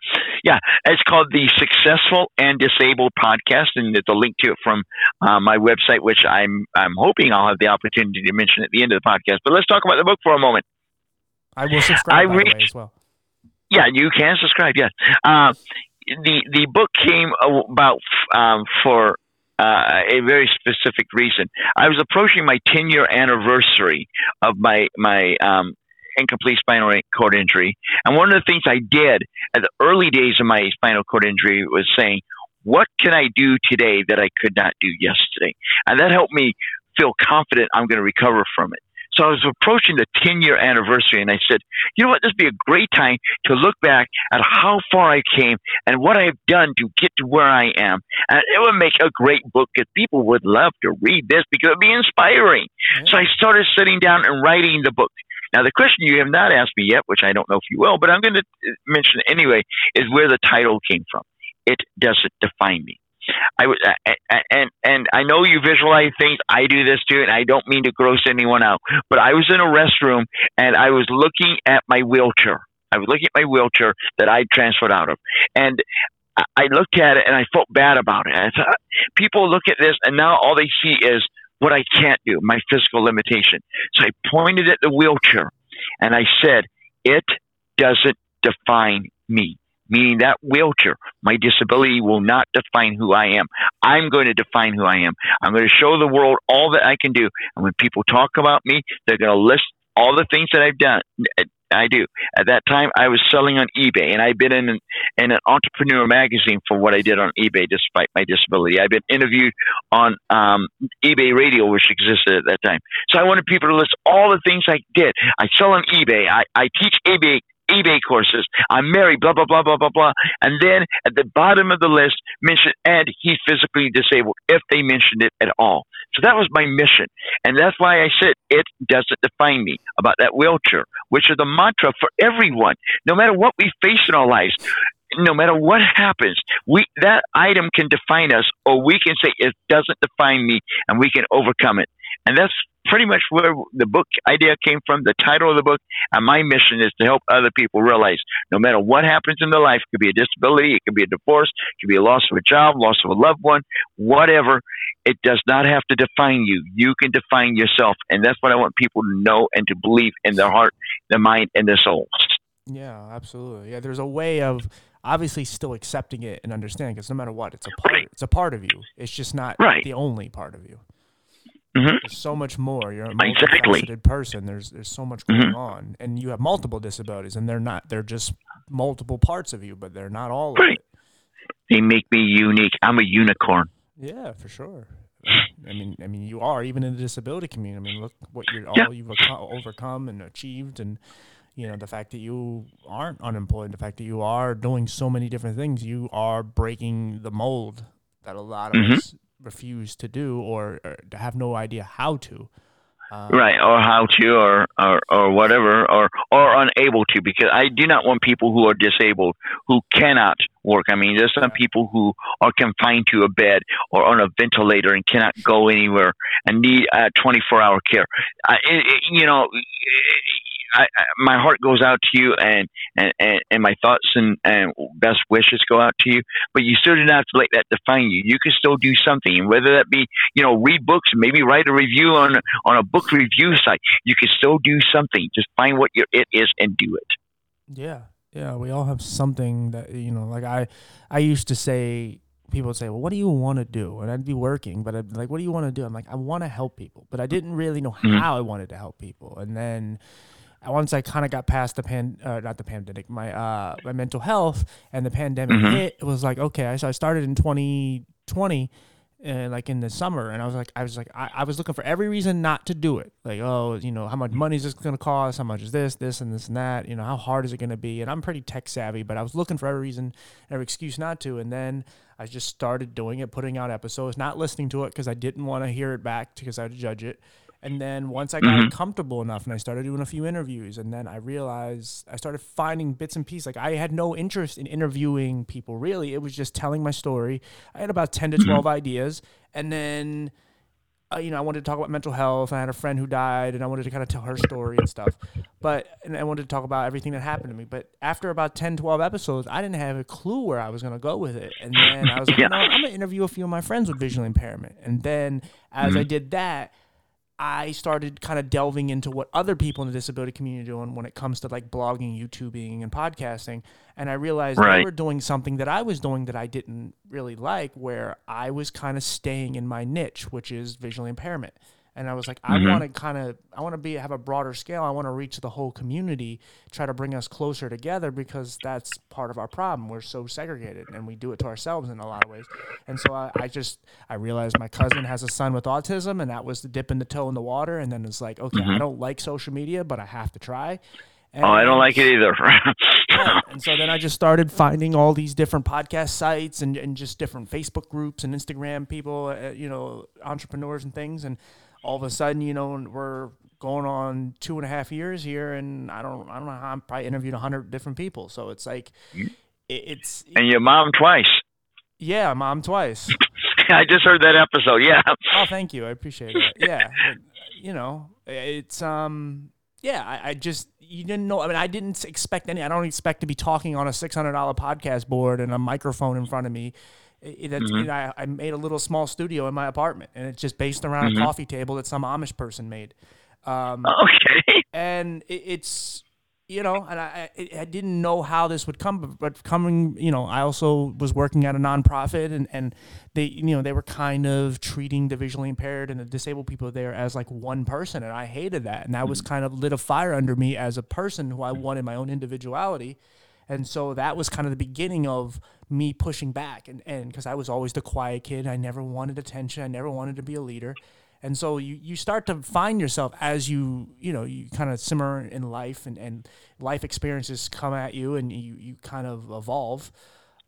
Speaker 2: yeah. It's called the Successful and Disabled Podcast, and there's a link to it from uh, my website, which I'm I'm hoping I'll have the opportunity to mention at the end of the podcast. But let's talk about the book for a moment.
Speaker 1: I will subscribe I reached, as well.
Speaker 2: Yeah, you can subscribe. Yes. Uh, the the book came about um, for uh, a very specific reason. I was approaching my 10 year anniversary of my my um, incomplete spinal cord injury, and one of the things I did at the early days of my spinal cord injury was saying, "What can I do today that I could not do yesterday?" And that helped me feel confident I'm going to recover from it. So I was approaching the 10 year anniversary and I said, you know what, this would be a great time to look back at how far I came and what I've done to get to where I am. And it would make a great book because people would love to read this because it would be inspiring. Mm-hmm. So I started sitting down and writing the book. Now, the question you have not asked me yet, which I don't know if you will, but I'm going to mention anyway, is where the title came from. It doesn't define me. I was, uh, and and I know you visualize things. I do this too, and I don't mean to gross anyone out. But I was in a restroom and I was looking at my wheelchair. I was looking at my wheelchair that I transferred out of, and I looked at it and I felt bad about it. I thought people look at this and now all they see is what I can't do, my physical limitation. So I pointed at the wheelchair and I said, "It doesn't define me." Meaning that wheelchair, my disability will not define who I am. I'm going to define who I am. I'm going to show the world all that I can do. And when people talk about me, they're going to list all the things that I've done. I do. At that time, I was selling on eBay, and I've been in an, in an entrepreneur magazine for what I did on eBay, despite my disability. I've been interviewed on um, eBay Radio, which existed at that time. So I wanted people to list all the things I did. I sell on eBay. I, I teach eBay eBay courses. I'm married, blah, blah, blah, blah, blah, blah. And then at the bottom of the list, mention, and he's physically disabled, if they mentioned it at all. So that was my mission. And that's why I said it doesn't define me about that wheelchair, which is the mantra for everyone. No matter what we face in our lives, no matter what happens, we that item can define us, or we can say it doesn't define me, and we can overcome it. And that's pretty much where the book idea came from, the title of the book. And my mission is to help other people realize no matter what happens in their life, it could be a disability, it could be a divorce, it could be a loss of a job, loss of a loved one, whatever, it does not have to define you. You can define yourself. And that's what I want people to know and to believe in their heart, their mind, and their souls.
Speaker 1: Yeah, absolutely. Yeah, there's a way of obviously still accepting it and understanding because no matter what, it's a part. Right. It's a part of you. It's just not right. the only part of you. Mm-hmm. There's so much more. You're a multifaceted exactly. person. There's there's so much going mm-hmm. on, and you have multiple disabilities, and they're not. They're just multiple parts of you, but they're not all right.
Speaker 2: They make me unique. I'm a unicorn.
Speaker 1: Yeah, for sure. I mean, I mean, you are even in the disability community. I mean, look what you're all yeah. you've overcome and achieved, and you know the fact that you aren't unemployed, the fact that you are doing so many different things. You are breaking the mold that a lot of mm-hmm. us refuse to do or, or have no idea how to.
Speaker 2: Um, right, or how to, or, or or whatever, or or unable to, because I do not want people who are disabled who cannot work. I mean, there's some people who are confined to a bed or on a ventilator and cannot go anywhere and need uh, 24 hour care. Uh, it, it, you know, I, I, my heart goes out to you, and and, and, and my thoughts and, and best wishes go out to you. But you still don't have to let that define you. You can still do something, whether that be you know read books, maybe write a review on on a book review site. You can still do something. Just find what your it is and do it.
Speaker 1: Yeah, yeah. We all have something that you know. Like I, I used to say people would say, "Well, what do you want to do?" And I'd be working, but I'd be like, "What do you want to do?" I'm like, "I want to help people," but I didn't really know mm-hmm. how I wanted to help people. And then once I kind of got past the pan, uh, not the pandemic, my uh, my mental health and the pandemic mm-hmm. hit, it was like okay. So I started in 2020, and like in the summer, and I was like, I was like, I, I was looking for every reason not to do it. Like, oh, you know, how much money is this going to cost? How much is this, this, and this and that? You know, how hard is it going to be? And I'm pretty tech savvy, but I was looking for every reason, every excuse not to. And then I just started doing it, putting out episodes, not listening to it because I didn't want to hear it back because I'd judge it. And then once I got mm-hmm. comfortable enough and I started doing a few interviews, and then I realized I started finding bits and pieces. Like I had no interest in interviewing people really. It was just telling my story. I had about 10 to mm-hmm. 12 mm-hmm. ideas. And then, uh, you know, I wanted to talk about mental health. I had a friend who died and I wanted to kind of tell her story and stuff. But, and I wanted to talk about everything that happened to me. But after about 10, 12 episodes, I didn't have a clue where I was going to go with it. And then I was *laughs* like, yeah. know, I'm going to interview a few of my friends with visual impairment. And then as mm-hmm. I did that, I started kind of delving into what other people in the disability community are doing when it comes to like blogging, YouTubing, and podcasting. And I realized right. they were doing something that I was doing that I didn't really like, where I was kind of staying in my niche, which is visual impairment and I was like, mm-hmm. I want to kind of, I want to be have a broader scale. I want to reach the whole community, try to bring us closer together because that's part of our problem. We're so segregated, and we do it to ourselves in a lot of ways. And so I, I just, I realized my cousin has a son with autism, and that was the dipping the toe in the water. And then it's like, okay, mm-hmm. I don't like social media, but I have to try.
Speaker 2: And, oh, I don't like it either. *laughs*
Speaker 1: yeah, and so then I just started finding all these different podcast sites and, and just different Facebook groups and Instagram people, uh, you know, entrepreneurs and things. And all of a sudden, you know, we're going on two and a half years here, and I don't, I don't know how I'm probably interviewed a hundred different people. So it's like, it, it's
Speaker 2: and your mom twice.
Speaker 1: Yeah, mom twice. *laughs*
Speaker 2: I just heard that episode. Yeah.
Speaker 1: Oh, thank you. I appreciate it. Yeah, but, you know, it's um, yeah. I, I just you didn't know. I mean, I didn't expect any. I don't expect to be talking on a six hundred dollar podcast board and a microphone in front of me it, mm-hmm. you know, I, I, made a little small studio in my apartment, and it's just based around mm-hmm. a coffee table that some Amish person made.
Speaker 2: Um, *laughs* okay.
Speaker 1: And it, it's you know, and I, I didn't know how this would come, but coming, you know, I also was working at a nonprofit, and and they, you know, they were kind of treating the visually impaired and the disabled people there as like one person, and I hated that, and that was mm-hmm. kind of lit a fire under me as a person who I wanted my own individuality, and so that was kind of the beginning of me pushing back. And and because I was always the quiet kid, I never wanted attention, I never wanted to be a leader. And so you, you start to find yourself as you, you know, you kind of simmer in life and, and life experiences come at you and you, you kind of evolve.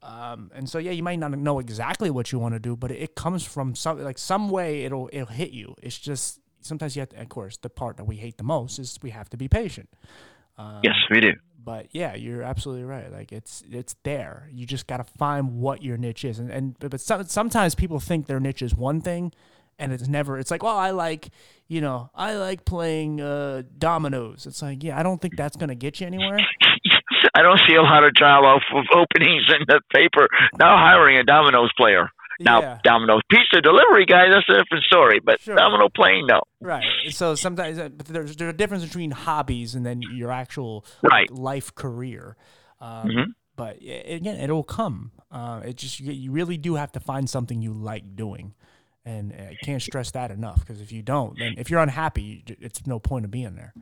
Speaker 1: Um, and so yeah, you might not know exactly what you want to do, but it, it comes from some like some way it'll it'll hit you. It's just sometimes you have to, of course, the part that we hate the most is we have to be patient.
Speaker 2: Um, yes, we do
Speaker 1: but yeah, you're absolutely right. Like it's it's there. You just got to find what your niche is, and and but some, sometimes people think their niche is one thing, and it's never. It's like, well, I like, you know, I like playing uh, dominoes. It's like, yeah, I don't think that's gonna get you anywhere. *laughs*
Speaker 2: I don't see a lot of job of openings in the paper now hiring a dominoes player. Now,
Speaker 1: Yeah.
Speaker 2: Domino's pizza delivery guy, that's a different story. But
Speaker 1: Sure.
Speaker 2: Domino playing, no.
Speaker 1: Right. So sometimes uh, but there's there's a difference between hobbies and then your actual
Speaker 2: Right.
Speaker 1: like, life career. Um,
Speaker 2: Mhm.
Speaker 1: But again, it'll come. Uh, it just you, you really do have to find something you like doing, and I can't stress that enough. Because if you don't, then if you're unhappy, it's no point of being there.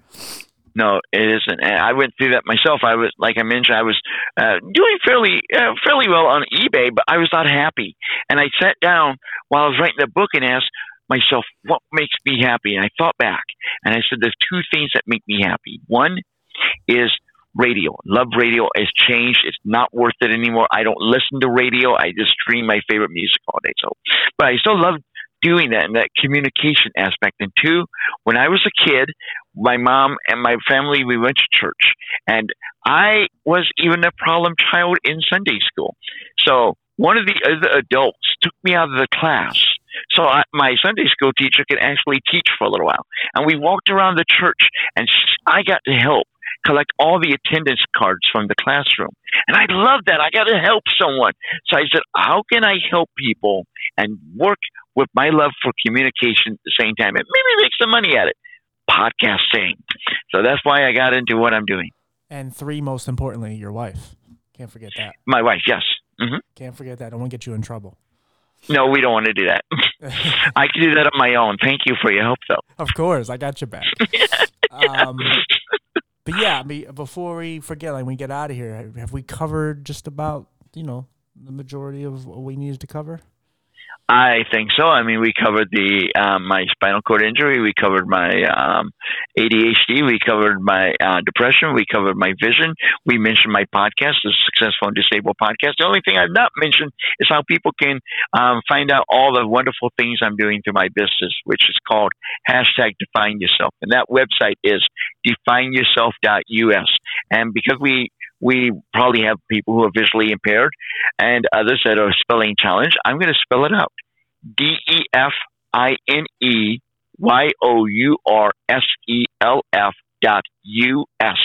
Speaker 2: No, it isn't. And I went through that myself. I was, like I mentioned, I was uh, doing fairly, uh, fairly well on eBay, but I was not happy. And I sat down while I was writing the book and asked myself, what makes me happy? And I thought back and I said, there's two things that make me happy. One is radio. Love radio has changed. It's not worth it anymore. I don't listen to radio. I just stream my favorite music all day. So, but I still love doing that and that communication aspect. And two, when I was a kid, my mom and my family, we went to church. And I was even a problem child in Sunday school. So one of the other adults took me out of the class. So I, my Sunday school teacher could actually teach for a little while. And we walked around the church and I got to help collect all the attendance cards from the classroom. And I loved that. I got to help someone. So I said, how can I help people and work with my love for communication at the same time and maybe make some money at it? Podcasting. So that's why I got into what I'm doing.
Speaker 1: And three, most importantly, your wife. Can't forget that.
Speaker 2: My wife, yes. Mm-hmm.
Speaker 1: Can't forget that. I don't want to get you in trouble.
Speaker 2: No, we don't want to do that. *laughs* I can do that on my own. Thank you for your help, though.
Speaker 1: Of course, I got your back. *laughs* um, but yeah, I mean, before we forget, like when we get out of here, have we covered just about you know the majority of what we needed to cover?
Speaker 2: I think so. I mean, we covered the um, my spinal cord injury. We covered my um, ADHD. We covered my uh, depression. We covered my vision. We mentioned my podcast, the Successful and Disabled podcast. The only thing I've not mentioned is how people can um, find out all the wonderful things I'm doing through my business, which is called hashtag Define Yourself, and that website is defineyourself.us. And because we we probably have people who are visually impaired and others that are spelling challenged, I'm going to spell it out. D E F I N E Y O U R S E L F dot U S.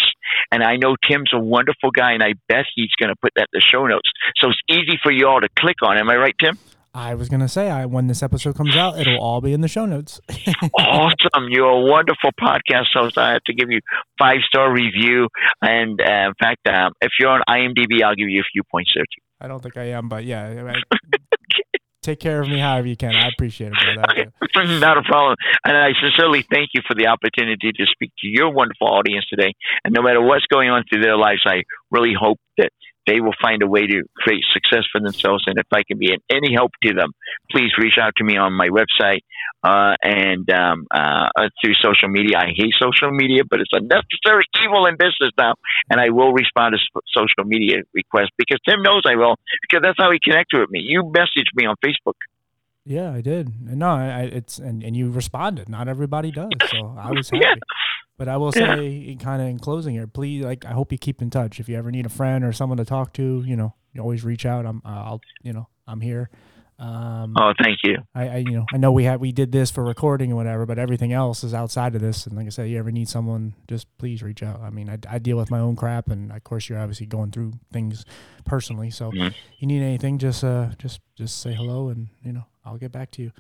Speaker 2: And I know Tim's a wonderful guy, and I bet he's going to put that in the show notes. So it's easy for you all to click on. Am I right, Tim?
Speaker 1: I was gonna say, I when this episode comes out, it'll all be in the show notes. *laughs*
Speaker 2: awesome. You're a wonderful podcast host. I have to give you five star review. And uh, in fact, um, if you're on IMDb, I'll give you a few points there too.
Speaker 1: I don't think I am, but yeah, I, *laughs* take care of me however you can. I appreciate it, brother.
Speaker 2: Okay. *laughs* Not a problem. And I sincerely thank you for the opportunity to speak to your wonderful audience today. And no matter what's going on through their lives, I really hope that they will find a way to create success for themselves. And if I can be in any help to them, please reach out to me on my website uh, and um, uh, uh, through social media. I hate social media, but it's a necessary evil in business now. And I will respond to social media requests because Tim knows I will, because that's how he connected with me. You messaged me on Facebook.
Speaker 1: Yeah, I did. And No, I, I- it's and, and you responded. Not everybody does, so I was *laughs* happy.
Speaker 2: Yeah.
Speaker 1: But I will
Speaker 2: Yeah.
Speaker 1: say, kind of in closing here, please, like, I hope you keep in touch. If you ever need a friend or someone to talk to, you know, you always reach out. I'm, uh, I'll, you know, I'm here. Um,
Speaker 2: Oh, thank you.
Speaker 1: I, I, you know, I know we had we did this for recording and whatever, but everything else is outside of this. And like I said, you ever need someone, just please reach out. I mean, I, I deal with my own crap, and of course, you're obviously going through things personally. So,
Speaker 2: Mhm.
Speaker 1: you need anything, just uh, just just say hello, and you know, I'll get back to you.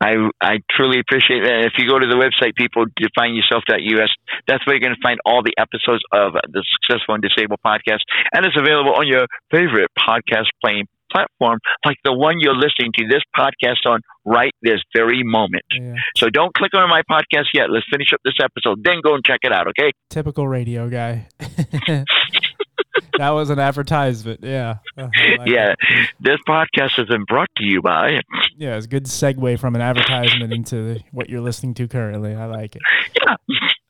Speaker 2: I I truly appreciate that. If you go to the website, people defineyourself.us, that's where you're going to find all the episodes of the Successful and Disabled podcast, and it's available on your favorite podcast playing platform, like the one you're listening to this podcast on right this very moment.
Speaker 1: Yeah,
Speaker 2: So don't click on my podcast yet. Let's finish up this episode, then go and check it out. Okay?
Speaker 1: typical radio guy. *laughs* that was an advertisement. Yeah. Uh, like *laughs*
Speaker 2: Yeah. This podcast has been brought to you by.
Speaker 1: Yeah, it's a good segue from an advertisement into what you're listening to currently. I like it.
Speaker 2: Yeah.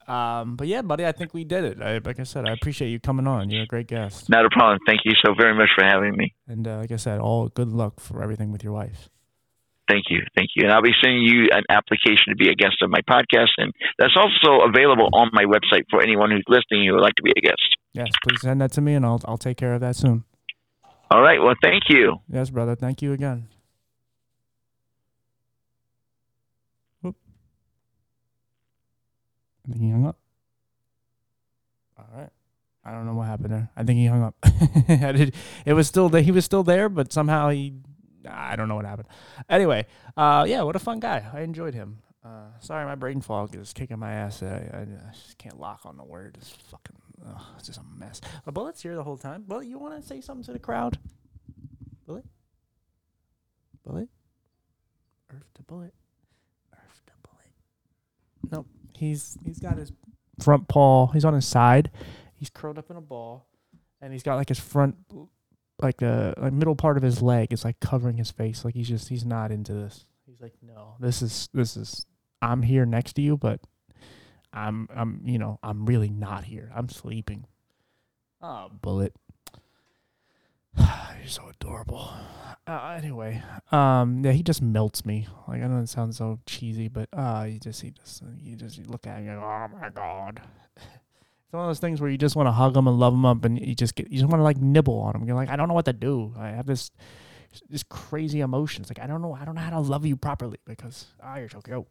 Speaker 1: Um, but yeah, buddy, I think we did it. I, like I said, I appreciate you coming on. You're a great guest.
Speaker 2: Not a problem. Thank you so very much for having me.
Speaker 1: And uh, like I said, all good luck for everything with your wife.
Speaker 2: Thank you. Thank you. And I'll be sending you an application to be a guest of my podcast. And that's also available on my website for anyone who's listening who would like to be a guest.
Speaker 1: Yes, please send that to me, and I'll I'll take care of that soon.
Speaker 2: All right. Well, thank you.
Speaker 1: Yes, brother. Thank you again. Oop. I think he hung up. All right. I don't know what happened there. I think he hung up. *laughs* it was still that He was still there, but somehow he. I don't know what happened. Anyway, uh, yeah, what a fun guy. I enjoyed him. Uh, sorry, my brain fog is kicking my ass. I, I just can't lock on the word. It's fucking Ugh, it's just a mess. A Bullet's here the whole time. Bullet, you want to say something to the crowd? Bullet? Bullet? Earth to Bullet? Earth to Bullet. Nope. He's he's got his front paw. He's on his side. He's curled up in a ball, and he's got like his front, like the like middle part of his leg is like covering his face. Like he's just he's not into this. He's like, no, this is this is. I'm here next to you, but I'm I'm you know I'm really not here. I'm sleeping. Oh, bullet. *sighs* You're so adorable. Uh, anyway, um, yeah, he just melts me. Like I know it sounds so cheesy, but uh, you just he just you just you look at him, and go, oh my god. *laughs* It's one of those things where you just want to hug him and love him up, and you just get you just want to like nibble on him. You're like, I don't know what to do. I have this this crazy emotions. Like I don't know, I don't know how to love you properly because ah, you're so cute.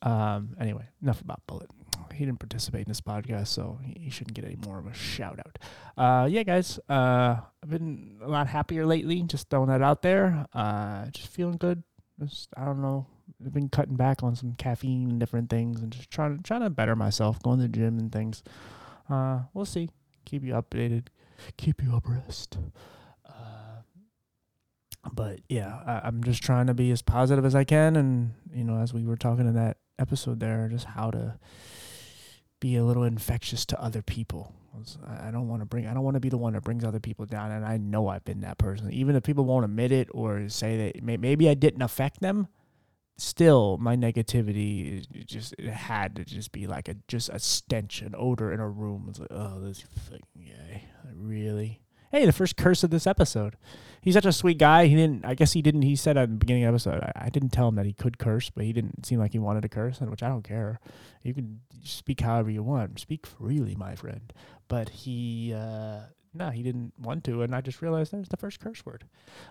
Speaker 1: Um. Anyway, enough about Bullet. He didn't participate in this podcast, so he, shouldn't get any more of a shout out. Uh. Yeah, guys. Uh. I've been a lot happier lately. Just throwing that out there. Uh. Just feeling good. Just I don't know. I've been cutting back on some caffeine and different things, and just trying to trying to better myself, going to the gym and things. Uh, we'll see. Keep you updated. Keep you abreast. Uh, but yeah, I, I'm just trying to be as positive as I can, and you know, as we were talking in that episode there, just how to be a little infectious to other people. I don't want to bring. I don't want to be the one that brings other people down, and I know I've been that person. Even if people won't admit it or say that maybe I didn't affect them, still my negativity just it had to just be like a just a stench, an odor in a room. It's like, oh, this fucking guy, really. Hey, the first curse of this episode. He's such a sweet guy. He didn't. I guess he didn't. He said at the beginning of the episode, I, I didn't tell him that he could curse, but he didn't seem like he wanted to curse, which I don't care. You can speak however you want. Speak freely, my friend. But he, uh, no, he didn't want to, and I just realized there's the first curse word.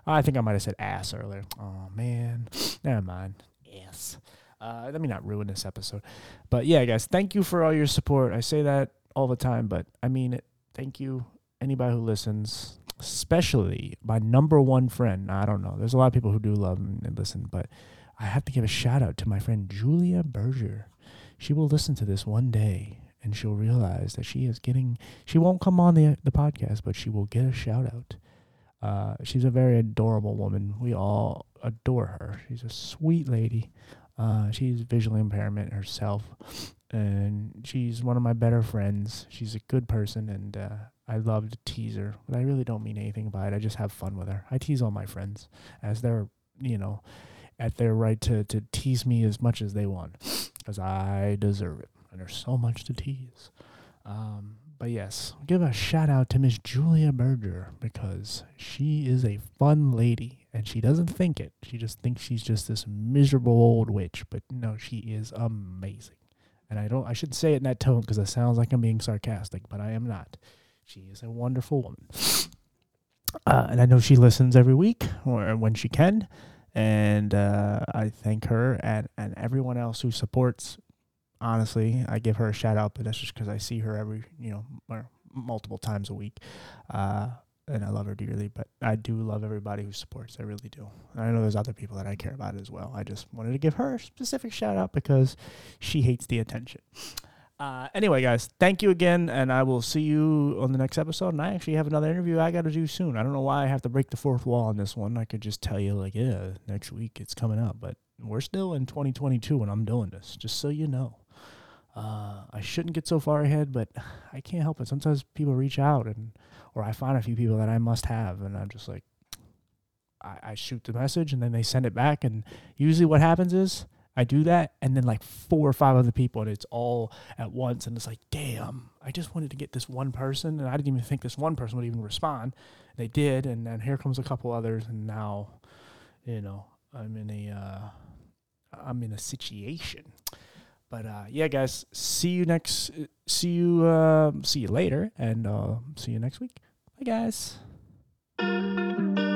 Speaker 1: I think I might have said ass earlier. Oh man, never mind ass. Uh, let me not ruin this episode. But yeah, guys, thank you for all your support. I say that all the time, but I mean it. Thank you, anybody who listens, especially my number one friend. I don't know. There's a lot of people who do love and listen, but I have to give a shout out to my friend Julia Berger. She will listen to this one day and she'll realize that she is getting, she won't come on the, the podcast, but she will get a shout out. Uh, she's a very adorable woman. We all adore her. She's a sweet lady. Uh, she's visually impairment herself, and she's one of my better friends. She's a good person, and uh, I love to tease her, but I really don't mean anything by it. I just have fun with her. I tease all my friends as they're, you know, at their right to, to tease me as much as they want, because I deserve it. And there's so much to tease. Um, but yes, give a shout out to Miss Julia Berger because she is a fun lady and she doesn't think it. She just thinks she's just this miserable old witch, but no, she is amazing. And I don't I should say it in that tone because it sounds like I'm being sarcastic, but I am not. She is a wonderful woman. Uh, and I know she listens every week or when she can. And uh, I thank her and, and everyone else who supports honestly, I give her a shout out, but that's just because I see her every, you know, multiple times a week. Uh, and I love her dearly, but I do love everybody who supports. I really do. And I know there's other people that I care about as well. I just wanted to give her a specific shout out because she hates the attention. Uh, anyway, guys, thank you again, and I will see you on the next episode. And I actually have another interview I got to do soon. I don't know why I have to break the fourth wall on this one. I could just tell you, like, yeah, next week it's coming up, but we're still in 2022 when I'm doing this, just so you know. Uh, I shouldn't get so far ahead, but *sighs* I can't help it. Sometimes people reach out and or I find a few people that I must have, and I'm just like, *tsk* I, I shoot the message and then they send it back, and usually what happens is I do that, and then like four or five other people, and it's all at once, and it's like, damn, I just wanted to get this one person, and I didn't even think this one person would even respond. They did, and then here comes a couple others, and now, you know, I'm in a, uh, I'm in a situation. But uh, yeah, guys, see you next. See you. Uh, see you later, and uh, see you next week. Bye, guys.